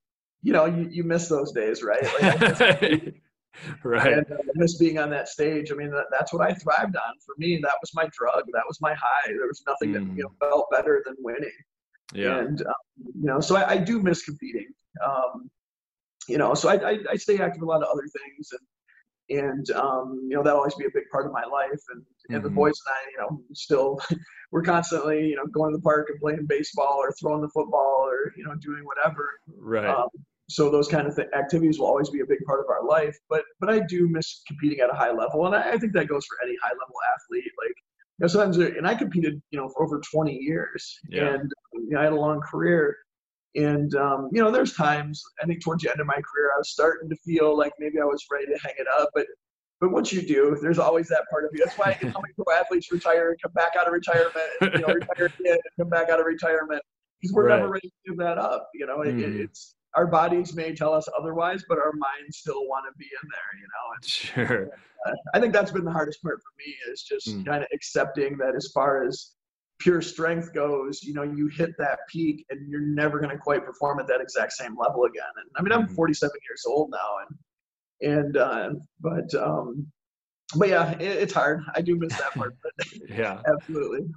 you know, you, you miss those days, right? Like, right. And uh, miss being on that stage. I mean, that, that's what I thrived on. For me, that was my drug. That was my high. There was nothing mm. that you know, felt better than winning. Yeah. And um, you know, so I, I, do miss competing. Um, you know, so I, I, I stay active in a lot of other things, and and um, you know that'll always be a big part of my life. And and mm-hmm. the boys and I, you know, still we're constantly you know going to the park and playing baseball or throwing the football or you know doing whatever. Right. Um, so those kind of th- activities will always be a big part of our life. But but I do miss competing at a high level, and I, I think that goes for any high level athlete. Like you know, sometimes and I competed you know for over 20 years, yeah. and you know, I had a long career. And um, you know, there's times I think towards the end of my career, I was starting to feel like maybe I was ready to hang it up. But but once you do, there's always that part of you. That's why I get how many pro athletes retire and come back out of retirement, and, you know, retire again and come back out of retirement because we're right. never ready to give that up. You know, it, mm. it's our bodies may tell us otherwise, but our minds still want to be in there. You know. And, sure. Uh, I think that's been the hardest part for me is just mm. kind of accepting that as far as pure strength goes, you know, you hit that peak and you're never going to quite perform at that exact same level again. And I mean, I'm mm-hmm. 47 years old now, and and uh, but um, but yeah, it, it's hard. I do miss that part. yeah, absolutely.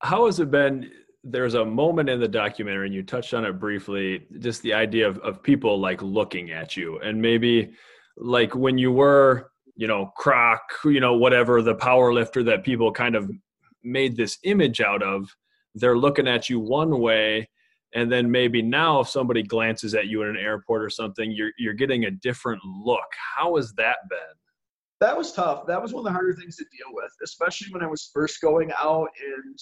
How has it been? There's a moment in the documentary, and you touched on it briefly. Just the idea of of people like looking at you, and maybe like when you were you know, Kroc, you know, whatever the power lifter that people kind of made this image out of they're looking at you one way and then maybe now if somebody glances at you in an airport or something you're you're getting a different look. How has that been? That was tough. That was one of the harder things to deal with especially when i was first going out and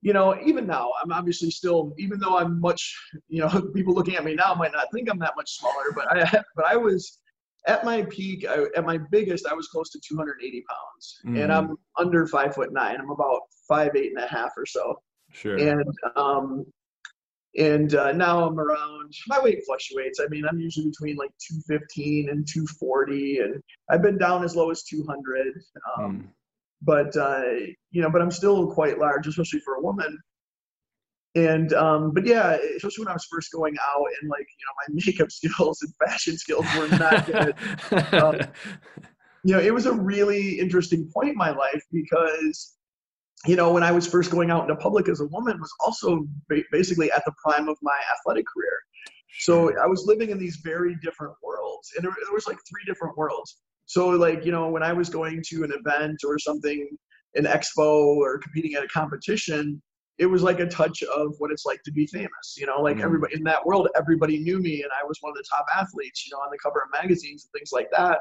you know even now i'm obviously still even though i'm much you know people looking at me now might not think i'm that much smaller but i but i was at my peak, I, at my biggest, I was close to 280 pounds, mm. and I'm under five foot nine. I'm about five eight and a half or so. Sure. And um, and uh, now I'm around. My weight fluctuates. I mean, I'm usually between like 215 and 240, and I've been down as low as 200. Um, mm. But uh, you know, but I'm still quite large, especially for a woman and um, but yeah, especially when I was first going out and like you know my makeup skills and fashion skills were not good. um, you know, it was a really interesting point in my life because you know when I was first going out into public as a woman was also basically at the prime of my athletic career. So I was living in these very different worlds, and there, there was like three different worlds. So like you know when I was going to an event or something, an expo or competing at a competition it was like a touch of what it's like to be famous. You know, like mm. everybody in that world, everybody knew me, and I was one of the top athletes. You know, on the cover of magazines and things like that.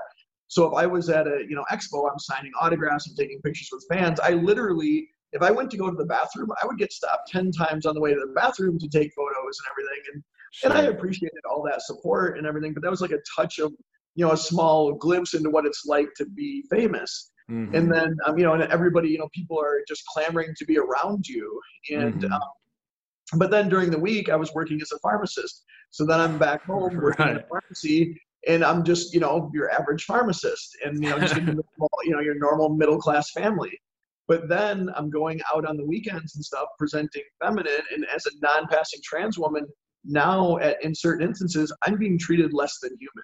So if I was at a you know expo, I'm signing autographs and taking pictures with fans. I literally, if I went to go to the bathroom, I would get stopped ten times on the way to the bathroom to take photos and everything. And sure. and I appreciated all that support and everything, but that was like a touch of you know a small glimpse into what it's like to be famous. Mm-hmm. And then, um, you know, and everybody, you know, people are just clamoring to be around you. And, mm-hmm. um, but then during the week, I was working as a pharmacist. So then I'm back home working right. in a pharmacy, and I'm just, you know, your average pharmacist, and you know, just in you know, your normal middle class family. But then I'm going out on the weekends and stuff, presenting feminine, and as a non-passing trans woman, now at in certain instances, I'm being treated less than human.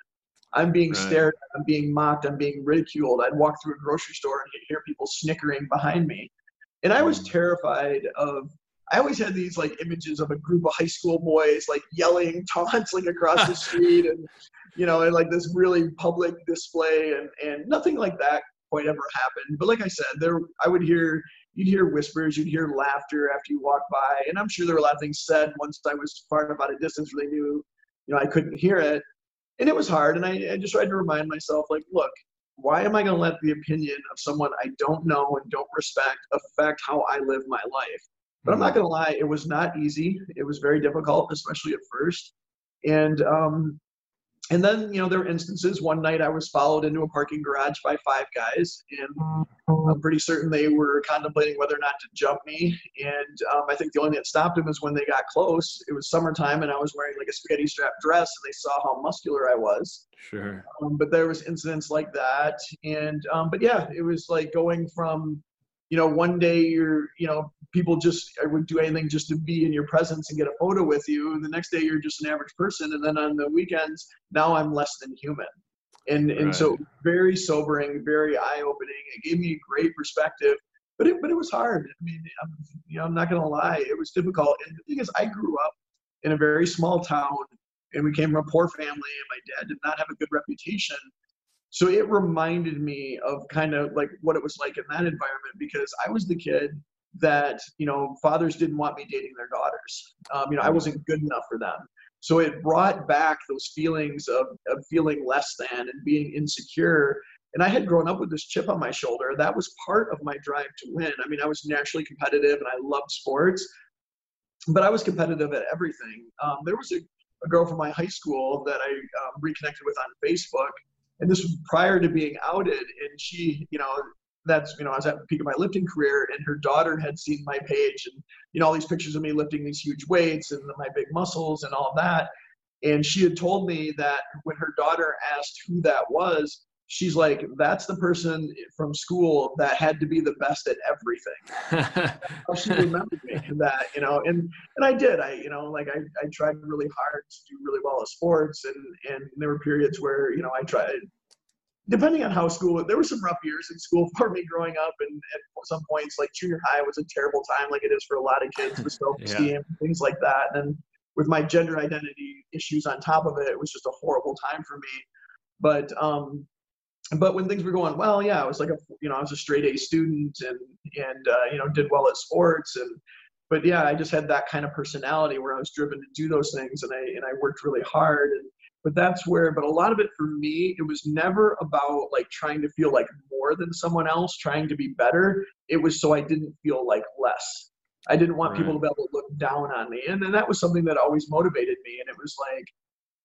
I'm being right. stared at, I'm being mocked, I'm being ridiculed. I'd walk through a grocery store and hear people snickering behind me. And I was mm. terrified of I always had these like images of a group of high school boys like yelling taunts like across the street and you know, and like this really public display and and nothing like that quite ever happened. But like I said, there I would hear you'd hear whispers, you'd hear laughter after you walk by, and I'm sure there were a lot of things said once I was far enough out of distance where they knew, you know, I couldn't hear it and it was hard. And I, I just tried to remind myself, like, look, why am I going to let the opinion of someone I don't know and don't respect affect how I live my life? But I'm not mm-hmm. going to lie, it was not easy. It was very difficult, especially at first. And um, and then you know there were instances one night i was followed into a parking garage by five guys and i'm pretty certain they were contemplating whether or not to jump me. And um, i think the only thing that stopped them is when they got close. It was summertime and i was wearing like a spaghetti strap dress and they saw how muscular i was. Sure. Um, but there was incidents like that and um, but yeah it was like going from you know, one day you're, you know, people just I would do anything just to be in your presence and get a photo with you. And the next day you're just an average person. And then on the weekends, now I'm less than human. And, and right. so very sobering, very eye opening. It gave me a great perspective, but it, but it was hard. I mean, I'm, you know, I'm not going to lie. It was difficult. And the thing is, I grew up in a very small town and we came from a poor family and my dad did not have a good reputation so it reminded me of kind of like what it was like in that environment because I was the kid that you know fathers didn't want me dating their daughters. Um, you know I wasn't good enough for them. So it brought back those feelings of, of feeling less than and being insecure. And I had grown up with this chip on my shoulder. That was part of my drive to win. I mean, I was naturally competitive and I loved sports, but I was competitive at everything. Um, there was a, a, girl from my high school that I um, reconnected with on Facebook and this was prior to being outed and she you know that's you know i was at the peak of my lifting career and her daughter had seen my page and you know all these pictures of me lifting these huge weights and my big muscles and all that. And she had told me that when her daughter asked who that was she's like, that's the person from school that had to be the best at everything. she remembered me that, you know, and, and I did, I, you know, like I, I tried really hard to do really well at sports and, and there were periods where, you know, I tried, depending on how school, there were some rough years in school for me growing up and at some points like junior high was a terrible time like it is for a lot of kids with self-esteem, yeah. things like that. And with my gender identity issues on top of it, it was just a horrible time for me. But um, but when things were going well, yeah, I was like a you know I was a straight A student and and uh, you know did well at sports and but yeah, I just had that kind of personality where I was driven to do those things and I and I worked really hard and but that's where but a lot of it for me it was never about like trying to feel like more than someone else trying to be better. It was so i didn't feel like less. I didn't want right. people to be able to look down on me. And then that was something that always motivated me and it was like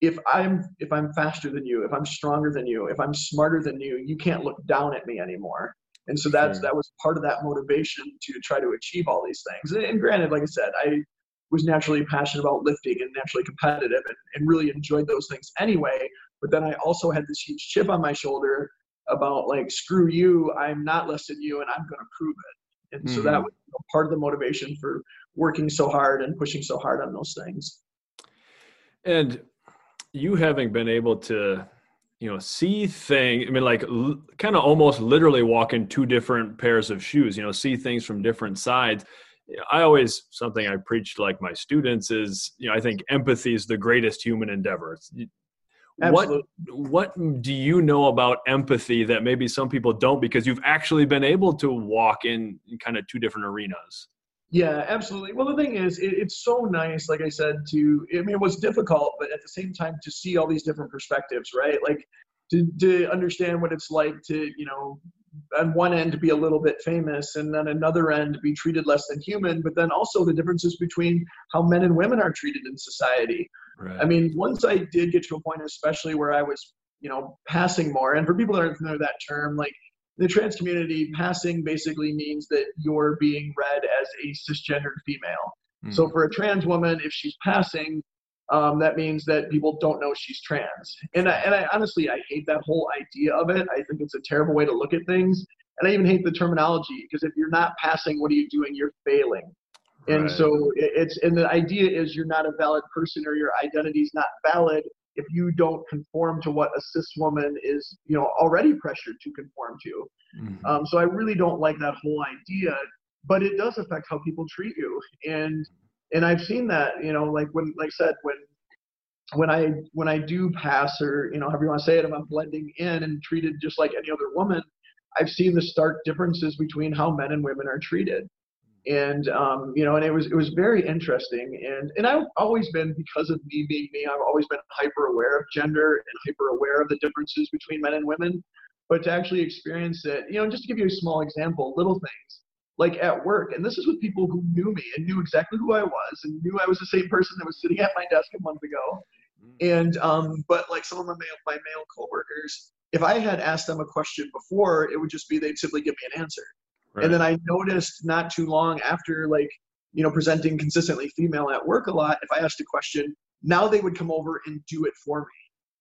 if I'm if I'm faster than you, if I'm stronger than you, if I'm smarter than you, you can't look down at me anymore. And so that's sure. that was part of that motivation to try to achieve all these things. And, and, granted, like I said, I was naturally passionate about lifting and naturally competitive and, and really enjoyed those things anyway. But then I also had this huge chip on my shoulder about like, screw you, I'm not less than you and I'm gonna prove it. And mm-hmm. so that mm-hmm. was part of the motivation for working so hard and pushing so hard on those things. And you having been able to you know see things i mean like l- kind of almost literally walk in two different pairs of shoes you know see things from different sides i always something i preach to like my students is you know i think empathy is the greatest human endeavor Absolutely. what what do you know about empathy that maybe some people don't because you've actually been able to walk in, in kind of two different arenas yeah, absolutely. Well, the thing is, it, it's so nice, like I said, to, I mean, it was difficult, but at the same time, to see all these different perspectives, right? Like to, to understand what it's like to, you know, on one end to be a little bit famous and then another end to be treated less than human, but then also the differences between how men and women are treated in society. Right. I mean, once I did get to a point, especially where I was, you know, passing more, and for people that aren't familiar with that term, like the trans community, passing basically means that you're being read as a cisgendered female. Mm. So for a trans woman, if she's passing, um, that means that people don't know she's trans. And I, and I honestly, I hate that whole idea of it. I think it's a terrible way to look at things. And I even hate the terminology because if you're not passing, what are you doing? You're failing. And right. so it's, and the idea is you're not a valid person or your identity is not valid if you don't conform to what a cis woman is, you know, already pressured to conform to. Mm-hmm. Um, so I really don't like that whole idea, but it does affect how people treat you. And and I've seen that, you know, like when, like I said, when when I when I do pass or you know however you want to say it, if I'm blending in and treated just like any other woman, I've seen the stark differences between how men and women are treated and um, you know, and it was it was very interesting. And and I've always been because of me being me, I've always been hyper aware of gender and hyper aware of the differences between men and women. But to actually experience it, you know, just to give you a small example, little things like at work, and this is with people who knew me and knew exactly who I was and knew I was the same person that was sitting at my desk a month ago. And um, but like some of my male my male coworkers, if I had asked them a question before, it would just be they'd simply give me an answer. Right. And then I noticed not too long after like you know presenting consistently female at work a lot, if I asked a question, now they would come over and do it for me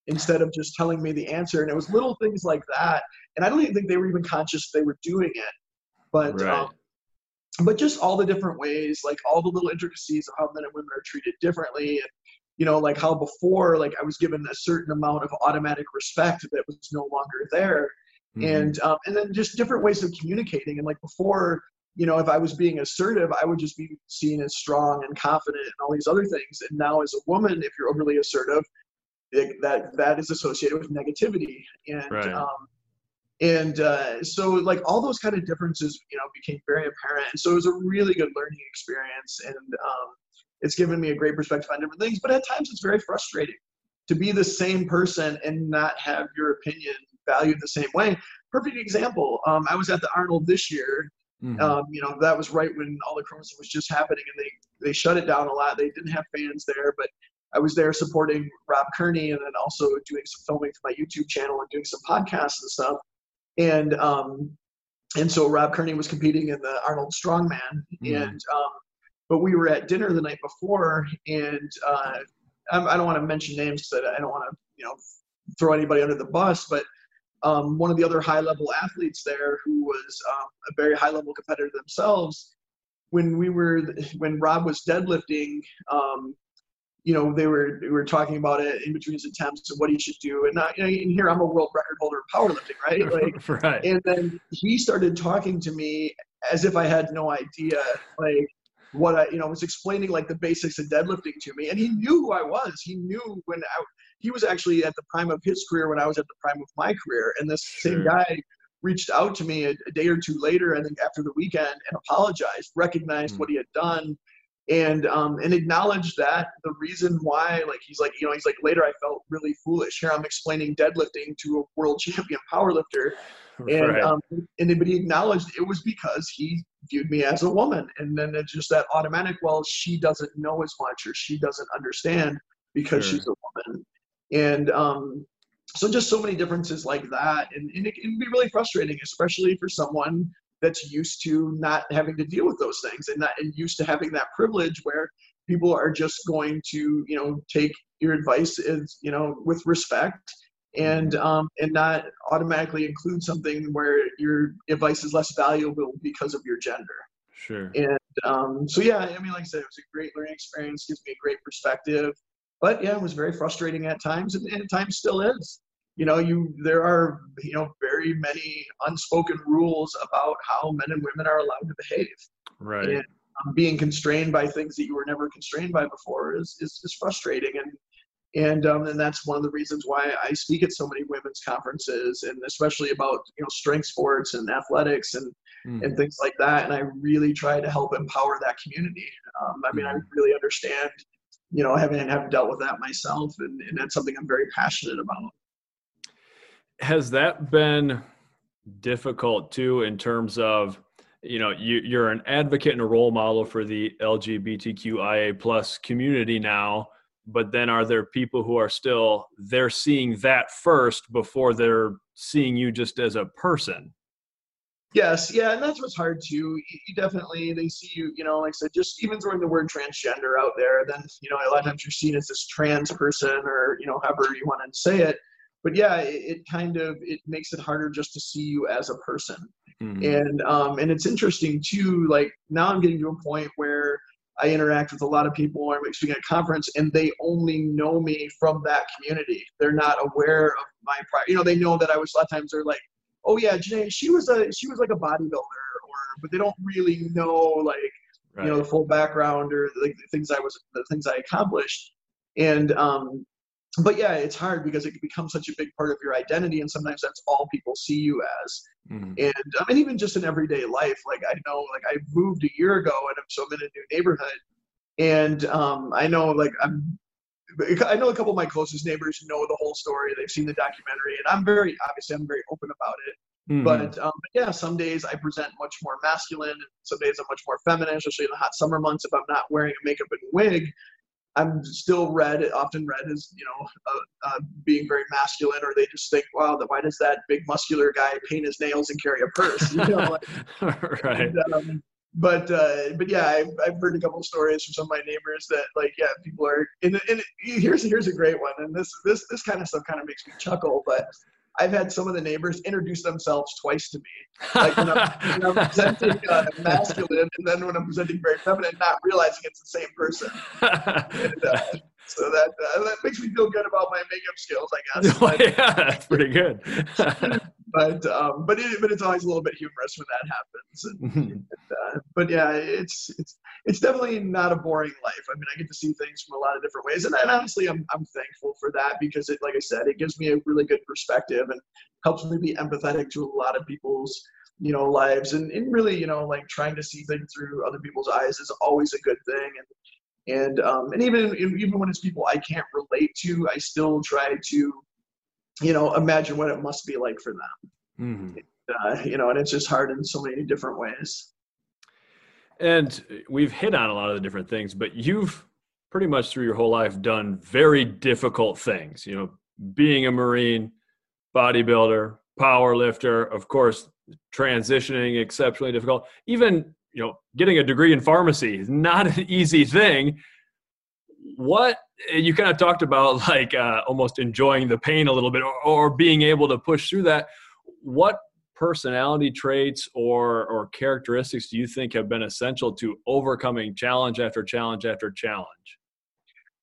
instead of just telling me the answer. And it was little things like that. And I don't even think they were even conscious they were doing it. But right. um, but just all the different ways, like all the little intricacies of how men and women are treated differently, and you know, like how before, like I was given a certain amount of automatic respect that was no longer there, mm-hmm. and um, and then just different ways of communicating. And like before, you know, if I was being assertive, I would just be seen as strong and confident and all these other things. And now, as a woman, if you're overly assertive, it, that that is associated with negativity and right. um, and uh, so like all those kind of differences you know became very apparent and so it was a really good learning experience and um, it's given me a great perspective on different things but at times it's very frustrating to be the same person and not have your opinion valued the same way perfect example um, i was at the arnold this year mm-hmm. um, you know that was right when all the chromosome was just happening and they they shut it down a lot they didn't have fans there but I was there supporting Rob Kearney and then also doing some filming for my YouTube channel and doing some podcasts and stuff. And um, and so Rob Kearney was competing in the Arnold Strongman, mm. and um, but we were at dinner the night before, and uh, I don't want to mention names because I don't want to you know throw anybody under the bus, but um, one of the other high level athletes there who was um, a very high level competitor themselves when we were when Rob was deadlifting um, you know, they were we were talking about it in between his attempts and what he should do. And not, you know, and here I'm a world record holder in powerlifting, right? Like, right. And then he started talking to me as if I had no idea, like what I, you know, was explaining like the basics of deadlifting to me. And he knew who I was. He knew when I, he was actually at the prime of his career when I was at the prime of my career. And this sure. same guy reached out to me a, a, day or two later, I think after the weekend, and apologized, recognized mm. what he had done, and um, and acknowledge that the reason why like he's like you know he's like later I felt really foolish here I'm explaining deadlifting to a world champion powerlifter and right. um, and but he acknowledged it was because he viewed me as a woman and then it's just that automatic well she doesn't know as much or she doesn't understand because sure. she's a woman and um so just so many differences like that and, and it can be really frustrating especially for someone that's used to not having to deal with those things and not and used to having that privilege where people are just going to you know take your advice as you know with respect and um, and not automatically include something where your advice is less valuable because of your gender. Sure. And um, so yeah, I mean, like I said, it was a great learning experience. Gives me a great perspective. But yeah, it was very frustrating at times, and, and at times still is you know you there are you know very many unspoken rules about how men and women are allowed to behave right and um, being constrained by things that you were never constrained by before is is, is frustrating and and um, and that's one of the reasons why I speak at so many women's conferences and especially about you know strength sports and athletics and mm. and things like that and I really try to help empower that community um, I mean mm. I really understand you know having have dealt with that myself and, and that's something I'm very passionate about. Has that been difficult too in terms of you know you, you're an advocate and a role model for the lgbtqia plus community now but then are there people who are still they're seeing that first before they're seeing you just as a person yes yeah and that's what's hard too you definitely they see you you know like i said just even throwing the word transgender out there then you know a lot of times you're seen as this trans person or you know however you want to say it but yeah, it, it, kind of it makes it harder just to see you as a person. Mm-hmm. And um, and it's interesting too. Like now, I'm getting to a point where I interact with a lot of people. I'm speaking at a conference, and they only know me from that community. They're not aware of my prior. You know, they know that I was. A lot of times, they're like, "Oh yeah, Janae, she was a she was like a bodybuilder," or but they don't really know like right. you know the full background or like the things I was the things I accomplished. And um, but yeah, it's hard because it becomes such a big part of your identity, and sometimes that's all people see you as. Mm-hmm. And I mean, even just in everyday life, like I know, like I moved a year ago, and I'm so I'm in a new neighborhood, and um, I know, like I'm. I know a couple of my closest neighbors know the whole story. They've seen the documentary, and I'm very obviously I'm very open about it. Mm-hmm. But, um, yeah, some days I present much more masculine, and some days I'm much more feminine, especially in the hot summer months if I'm not wearing a makeup and wig. I'm still read, often read as, you know, uh, uh, being very masculine, or they just think, wow, why does that big muscular guy paint his nails and carry a purse? You know, like, right. And, um, but uh, but yeah, I've, I've heard a couple of stories from some of my neighbors that like yeah, people are and, and here's here's a great one, and this this this kind of stuff kind of makes me chuckle, but I've had some of the neighbors introduce themselves twice to me, like when I'm, when I'm presenting uh, masculine, and then when I'm presenting very feminine, not realizing it's the same person. And, uh, so that uh, that makes me feel good about my makeup skills, I guess. Oh, yeah, that's pretty good. But um, but it, but it's always a little bit humorous when that happens. And, and, uh, but yeah, it's it's it's definitely not a boring life. I mean, I get to see things from a lot of different ways, and, and honestly, I'm I'm thankful for that because it, like I said, it gives me a really good perspective and helps me be empathetic to a lot of people's you know lives and, and really you know like trying to see things through other people's eyes is always a good thing and and um, and even even when it's people I can't relate to, I still try to, you know, imagine what it must be like for them. Mm-hmm. Uh, you know, and it's just hard in so many different ways. And we've hit on a lot of the different things, but you've pretty much through your whole life done very difficult things. You know, being a Marine, bodybuilder, power lifter, of course, transitioning exceptionally difficult. Even you know, getting a degree in pharmacy is not an easy thing. What you kind of talked about, like uh, almost enjoying the pain a little bit, or, or being able to push through that. What personality traits or or characteristics do you think have been essential to overcoming challenge after challenge after challenge?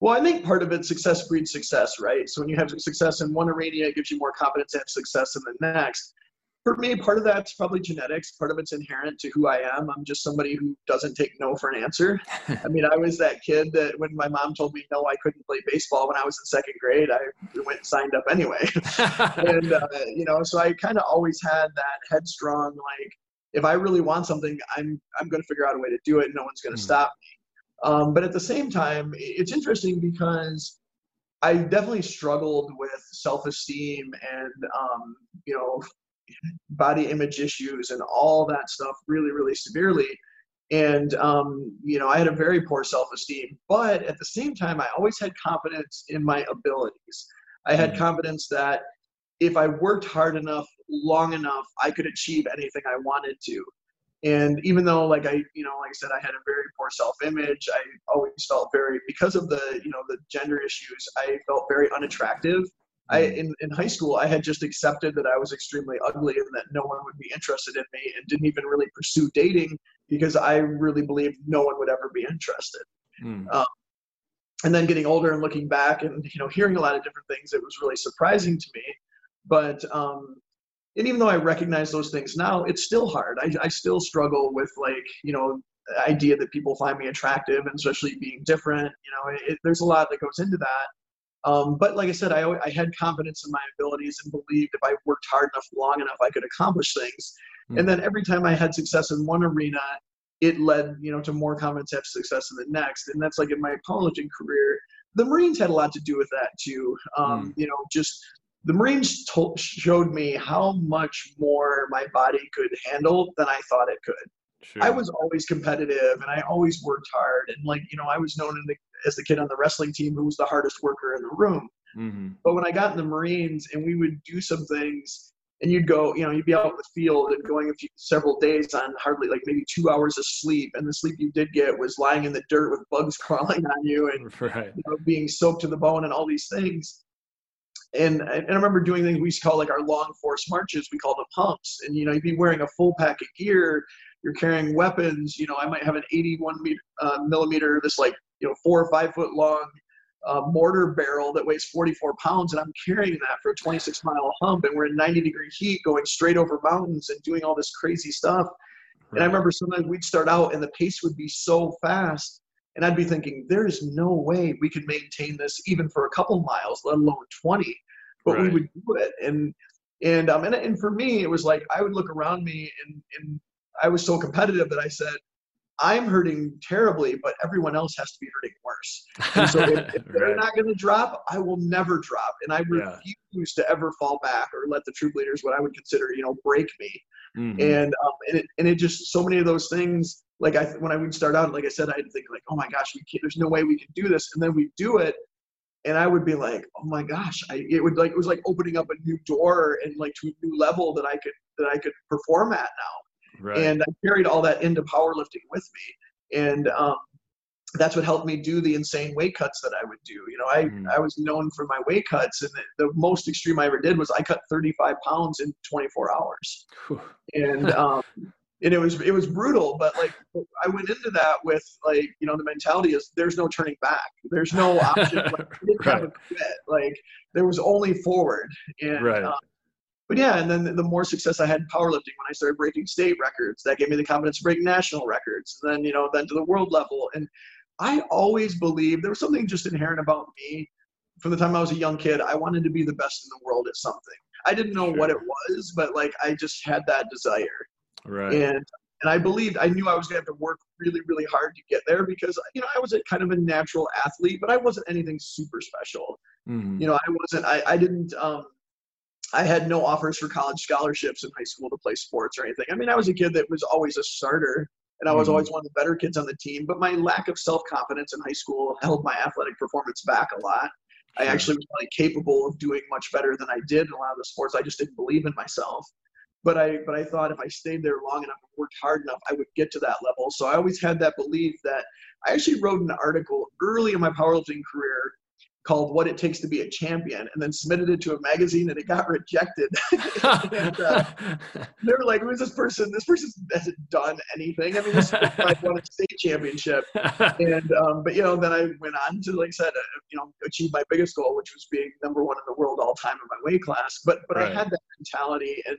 Well, I think part of it success breeds success, right? So when you have success in one arena, it gives you more confidence to have success in the next for me, part of that's probably genetics. Part of it's inherent to who I am. I'm just somebody who doesn't take no for an answer. I mean, I was that kid that when my mom told me no, I couldn't play baseball when I was in second grade, I went and signed up anyway. and uh, you know, so I kind of always had that headstrong, like, if I really want something, I'm I'm going to figure out a way to do it. No one's going to mm. stop me. Um, but at the same time, it's interesting because I definitely struggled with self-esteem and um, you know body image issues and all that stuff really, really severely. And, um, you know, I had a very poor self esteem, but at the same time, I always had confidence in my abilities. I had mm. confidence that if I worked hard enough, long enough, I could achieve anything I wanted to. And even though, like I, you know, like I said, I had a very poor self-image. I always felt very, because of the, you know, the gender issues, I felt very unattractive I in, in high school I had just accepted that I was extremely ugly and that no one would be interested in me and didn't even really pursue dating because I really believed no one would ever be interested. Mm. Um, and then getting older and looking back and you know hearing a lot of different things, it was really surprising to me. But um, and even though I recognize those things now, it's still hard. I, I still struggle with like you know idea that people find me attractive and especially being different. You know, it, there's a lot that goes into that. Um, but like I said, I, I had confidence in my abilities and believed if I worked hard enough, long enough, I could accomplish things. Mm. And then every time I had success in one arena, it led, you know, to more confidence have success in the next. And that's like in my powerlifting career. The Marines had a lot to do with that too. Um, mm. You know, just the Marines told, showed me how much more my body could handle than I thought it could. Sure. I was always competitive and I always worked hard. And like, you know, I was known in the, as the kid on the wrestling team who was the hardest worker in the room. Mm-hmm. But when I got in the Marines and we would do some things and you'd go, you know, you'd be out in the field and going a few, several days on hardly like maybe two hours of sleep. And the sleep you did get was lying in the dirt with bugs crawling on you and right. you know, being soaked to the bone and all these things. And, and I remember doing things we used to call like our long force marches. We called them humps. And, you know, you'd be wearing a full pack of gear you're carrying weapons. You know, I might have an 81 meter, uh, millimeter, this like you know four or five foot long uh, mortar barrel that weighs 44 pounds, and I'm carrying that for a 26 mile hump, and we're in 90 degree heat going straight over mountains and doing all this crazy stuff. And I remember sometimes we'd start out and the pace would be so fast, and I'd be thinking, there is no way we could maintain this even for a couple miles, let alone 20. But right. we would do it, and and um and, and for me, it was like I would look around me and and I was so competitive that I said, I'm hurting terribly, but everyone else has to be hurting worse. And so if, if they're right. not going to drop, I will never drop. And I refuse yeah. to ever fall back or let the troop leaders, what I would consider, you know, break me. Mm-hmm. And, um, and, it, and it just, so many of those things like I when I would start out, like I said, I'd think like, oh my gosh, we can't. There's no way we can do this, and then we do it, and I would be like, oh my gosh, I it would like it was like opening up a new door and like to a new level that I could that I could perform at now. Right. And I carried all that into powerlifting with me, and um, that's what helped me do the insane weight cuts that I would do. You know, I, mm. I was known for my weight cuts, and the, the, most extreme I ever did was I cut 35 pounds in 24 hours, and um, and it was it was brutal. But like I went into that with like you know the mentality is there's no turning back, there's no option. like, right. quit. like there was only forward, and right. Um, but yeah, and then the more success I had in powerlifting when I started breaking state records, that gave me the confidence to break national records. And then you know, then to the world level, and I always believed there was something just inherent about me from the time I was a young kid. I wanted to be the best in the world at something. I didn't know sure. what it was, but like I just had that desire. Right. And and I believed I knew I was gonna have to work really, really hard to get there because you know I was a kind of a natural athlete, but I wasn't anything super special. Mm-hmm. You know, I wasn't. I I didn't. Um, I had no offers for college scholarships in high school to play sports or anything. I mean, I was a kid that was always a starter, and I was mm-hmm. always one of the better kids on the team. But my lack of self confidence in high school held my athletic performance back a lot. I actually was really capable of doing much better than I did in a lot of the sports. I just didn't believe in myself. But I but I thought if I stayed there long enough and worked hard enough, I would get to that level. So I always had that belief that I actually wrote an article early in my powerlifting career called "What It Takes to Be a Champion," and then submitted it to a magazine, and it got rejected. and, uh, they were like, "Who's this person? This person hasn't done anything. I mean, this like won a state championship." And um, but you know, then I went on to, like I said, uh, you know, achieve my biggest goal, which was being number one in the world all time in my weight class. But but right. I had that mentality, and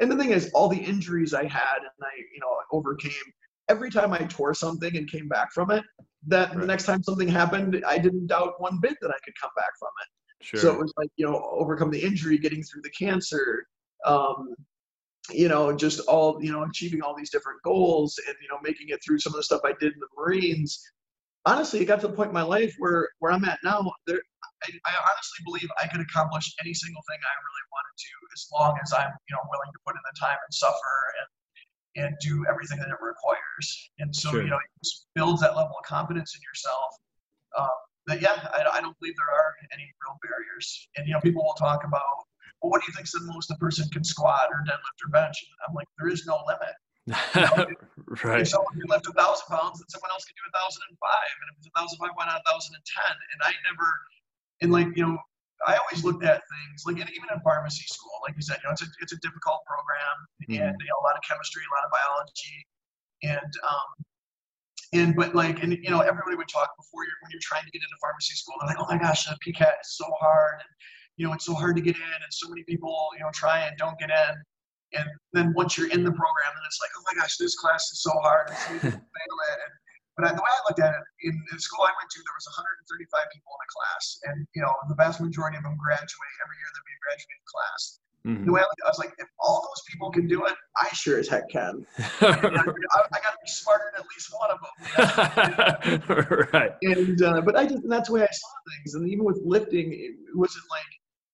and the thing is, all the injuries I had, and I you know overcame every time I tore something and came back from it, that right. the next time something happened, I didn't doubt one bit that I could come back from it. Sure. So it was like, you know, overcome the injury, getting through the cancer, um, you know, just all, you know, achieving all these different goals and, you know, making it through some of the stuff I did in the Marines. Honestly, it got to the point in my life where, where I'm at now, there, I, I honestly believe I could accomplish any single thing I really wanted to as long as I'm, you know, willing to put in the time and suffer and and do everything that it requires. And so, sure. you know, it just builds that level of confidence in yourself. Um, that yeah, I, I, don't believe there are any real barriers. And you know, people will talk about, well, what do you think's the most a person can squat or deadlift or bench? And I'm like, there is no limit. You know, right. If someone can lift a thousand pounds, then someone else can do a thousand and five. And if it's a thousand five, why not a thousand and ten? And I never, and like you know, I always looked at things like even in pharmacy school, like you said, you know, it's a it's a difficult program mm-hmm. and you know, a lot of chemistry, a lot of biology, and um, and but like and you know everybody would talk before you're when you're trying to get into pharmacy school. They're like, oh my gosh, the PCAT is so hard, and you know it's so hard to get in, and so many people you know try and don't get in. And then once you're in the program, and it's like, oh my gosh, this class is so hard, and so fail it, and but the way I looked at it, in the school I went to, there was 135 people in the class, and you know the vast majority of them graduate every year. They'll be graduating class. Mm-hmm. The way I, looked, I was like, if all those people can do it, I sure as heck can. I, I got to be smarter than at least one of them. right. And uh, but I just that's the way I saw things. And even with lifting, it wasn't like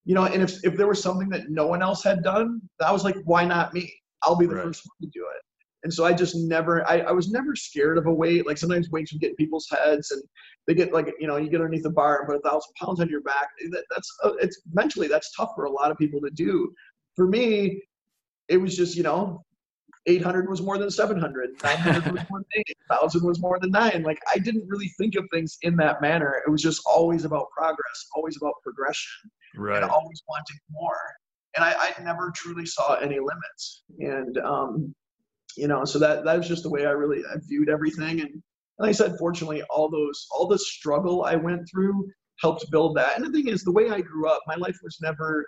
you know. And if if there was something that no one else had done, I was like, why not me? I'll be the right. first one to do it. And so I just never, I, I was never scared of a weight. Like sometimes weights would get in people's heads and they get like, you know, you get underneath the bar and put a thousand pounds on your back. That, that's, uh, it's mentally, that's tough for a lot of people to do. For me, it was just, you know, 800 was more than 700, 900 was more than 8, 1000 was more than 9. Like I didn't really think of things in that manner. It was just always about progress, always about progression, right. and always wanting more. And I, I never truly saw any limits. And um, you know so that that was just the way i really I viewed everything and like i said fortunately all those all the struggle i went through helped build that and the thing is the way i grew up my life was never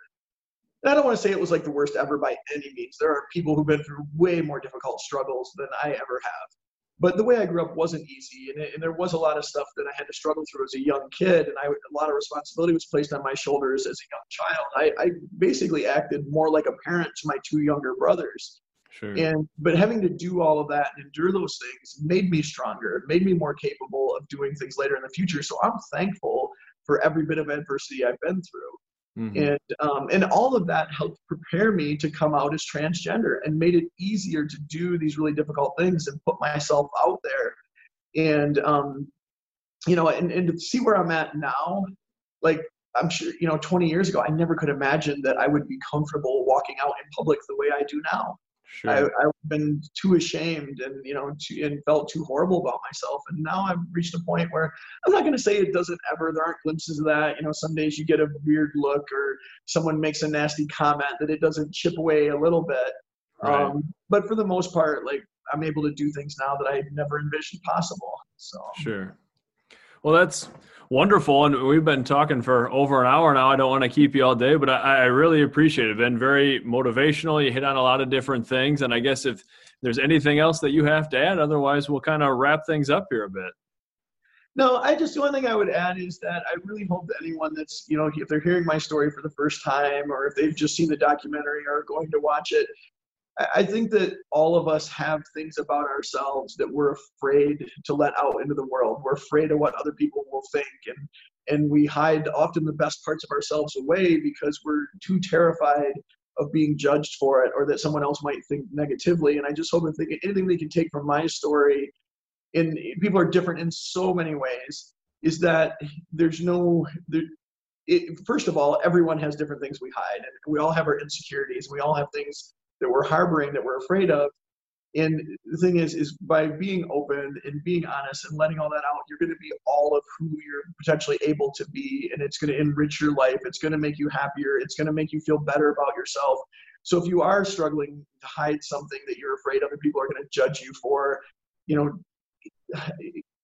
I don't want to say it was like the worst ever by any means. There are people who've been through way more difficult struggles than I ever have. But the way I grew up wasn't easy, and, it, and there was a lot of stuff that I had to struggle through as a young kid, and I, a lot of responsibility was placed on my shoulders as a young child. I, I basically acted more like a parent to my two younger brothers. Sure. And but having to do all of that and endure those things made me stronger, made me more capable of doing things later in the future. So I'm thankful for every bit of adversity I've been through. Mm-hmm. And um, and all of that helped prepare me to come out as transgender and made it easier to do these really difficult things and put myself out there. And um, you know, and, and to see where I'm at now, like I'm sure, you know, 20 years ago, I never could imagine that I would be comfortable walking out in public the way I do now. Sure. I, I've been too ashamed and, you know, too, and felt too horrible about myself. And now I've reached a point where I'm not going to say it doesn't ever, there aren't glimpses of that. You know, some days you get a weird look or someone makes a nasty comment that it doesn't chip away a little bit. Right. Um, but for the most part, like I'm able to do things now that I never envisioned possible. So, sure. Well, that's wonderful. And we've been talking for over an hour now. I don't want to keep you all day, but I, I really appreciate it. Been very motivational. You hit on a lot of different things. And I guess if there's anything else that you have to add, otherwise we'll kind of wrap things up here a bit. No, I just the one thing I would add is that I really hope that anyone that's you know if they're hearing my story for the first time or if they've just seen the documentary or going to watch it, I think that all of us have things about ourselves that we're afraid to let out into the world. We're afraid of what other people will think, and and we hide often the best parts of ourselves away because we're too terrified of being judged for it or that someone else might think negatively. And I just hope if they anything they can take from my story, and people are different in so many ways, is that there's no there, it, first of all, everyone has different things we hide, and we all have our insecurities. We all have things that we're harboring that we're afraid of. And the thing is is by being open and being honest and letting all that out you're going to be all of who you're potentially able to be and it's going to enrich your life. It's going to make you happier. It's going to make you feel better about yourself. So if you are struggling to hide something that you're afraid other people are going to judge you for you know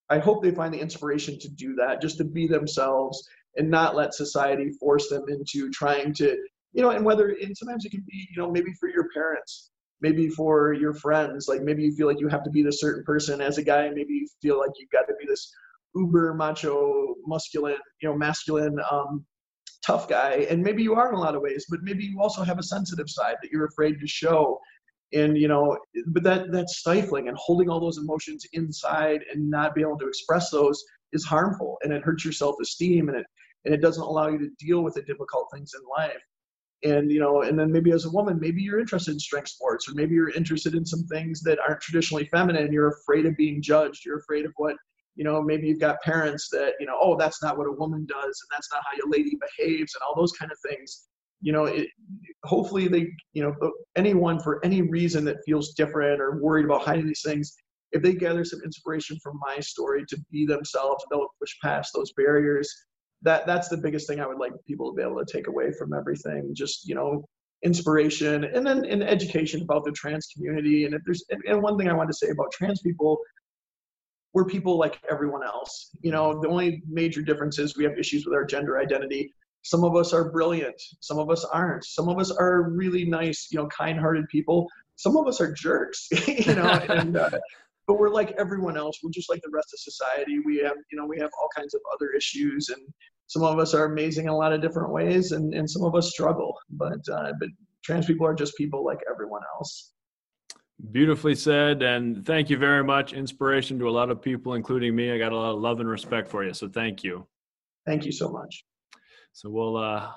i hope they find the inspiration to do that just to be themselves and not let society force them into trying to you know, and whether, and sometimes it can be, you know, maybe for your parents, maybe for your friends, like maybe you feel like you have to be this certain person as a guy, maybe you feel like you've got to be this uber macho, masculine, you know, masculine, um, tough guy. And maybe you are in a lot of ways, but maybe you also have a sensitive side that you're afraid to show. And, you know, but that, that's stifling and holding all those emotions inside and not being able to express those is harmful and it hurts your self-esteem and it, and it doesn't allow you to deal with the difficult things in life and you know and then maybe as a woman maybe you're interested in strength sports or maybe you're interested in some things that aren't traditionally feminine you're afraid of being judged you're afraid of what you know maybe you've got parents that you know oh that's not what a woman does and that's not how a lady behaves and all those kind of things. You know it, hopefully they you know anyone for any reason that feels different or worried about hiding these things if they gather some inspiration from my story to be themselves they'll push past those barriers that that's the biggest thing I would like people to be able to take away from everything. Just you know, inspiration and then in education about the trans community. And if there's and one thing I want to say about trans people, we're people like everyone else. You know, the only major difference is we have issues with our gender identity. Some of us are brilliant. Some of us aren't. Some of us are really nice, you know, kind-hearted people. Some of us are jerks, you know, and uh, but we're like everyone else. We're just like the rest of society. We have, you know, we have all kinds of other issues, and some of us are amazing in a lot of different ways, and, and some of us struggle. But uh, but trans people are just people like everyone else. Beautifully said, and thank you very much. Inspiration to a lot of people, including me. I got a lot of love and respect for you, so thank you. Thank you so much. So we'll uh,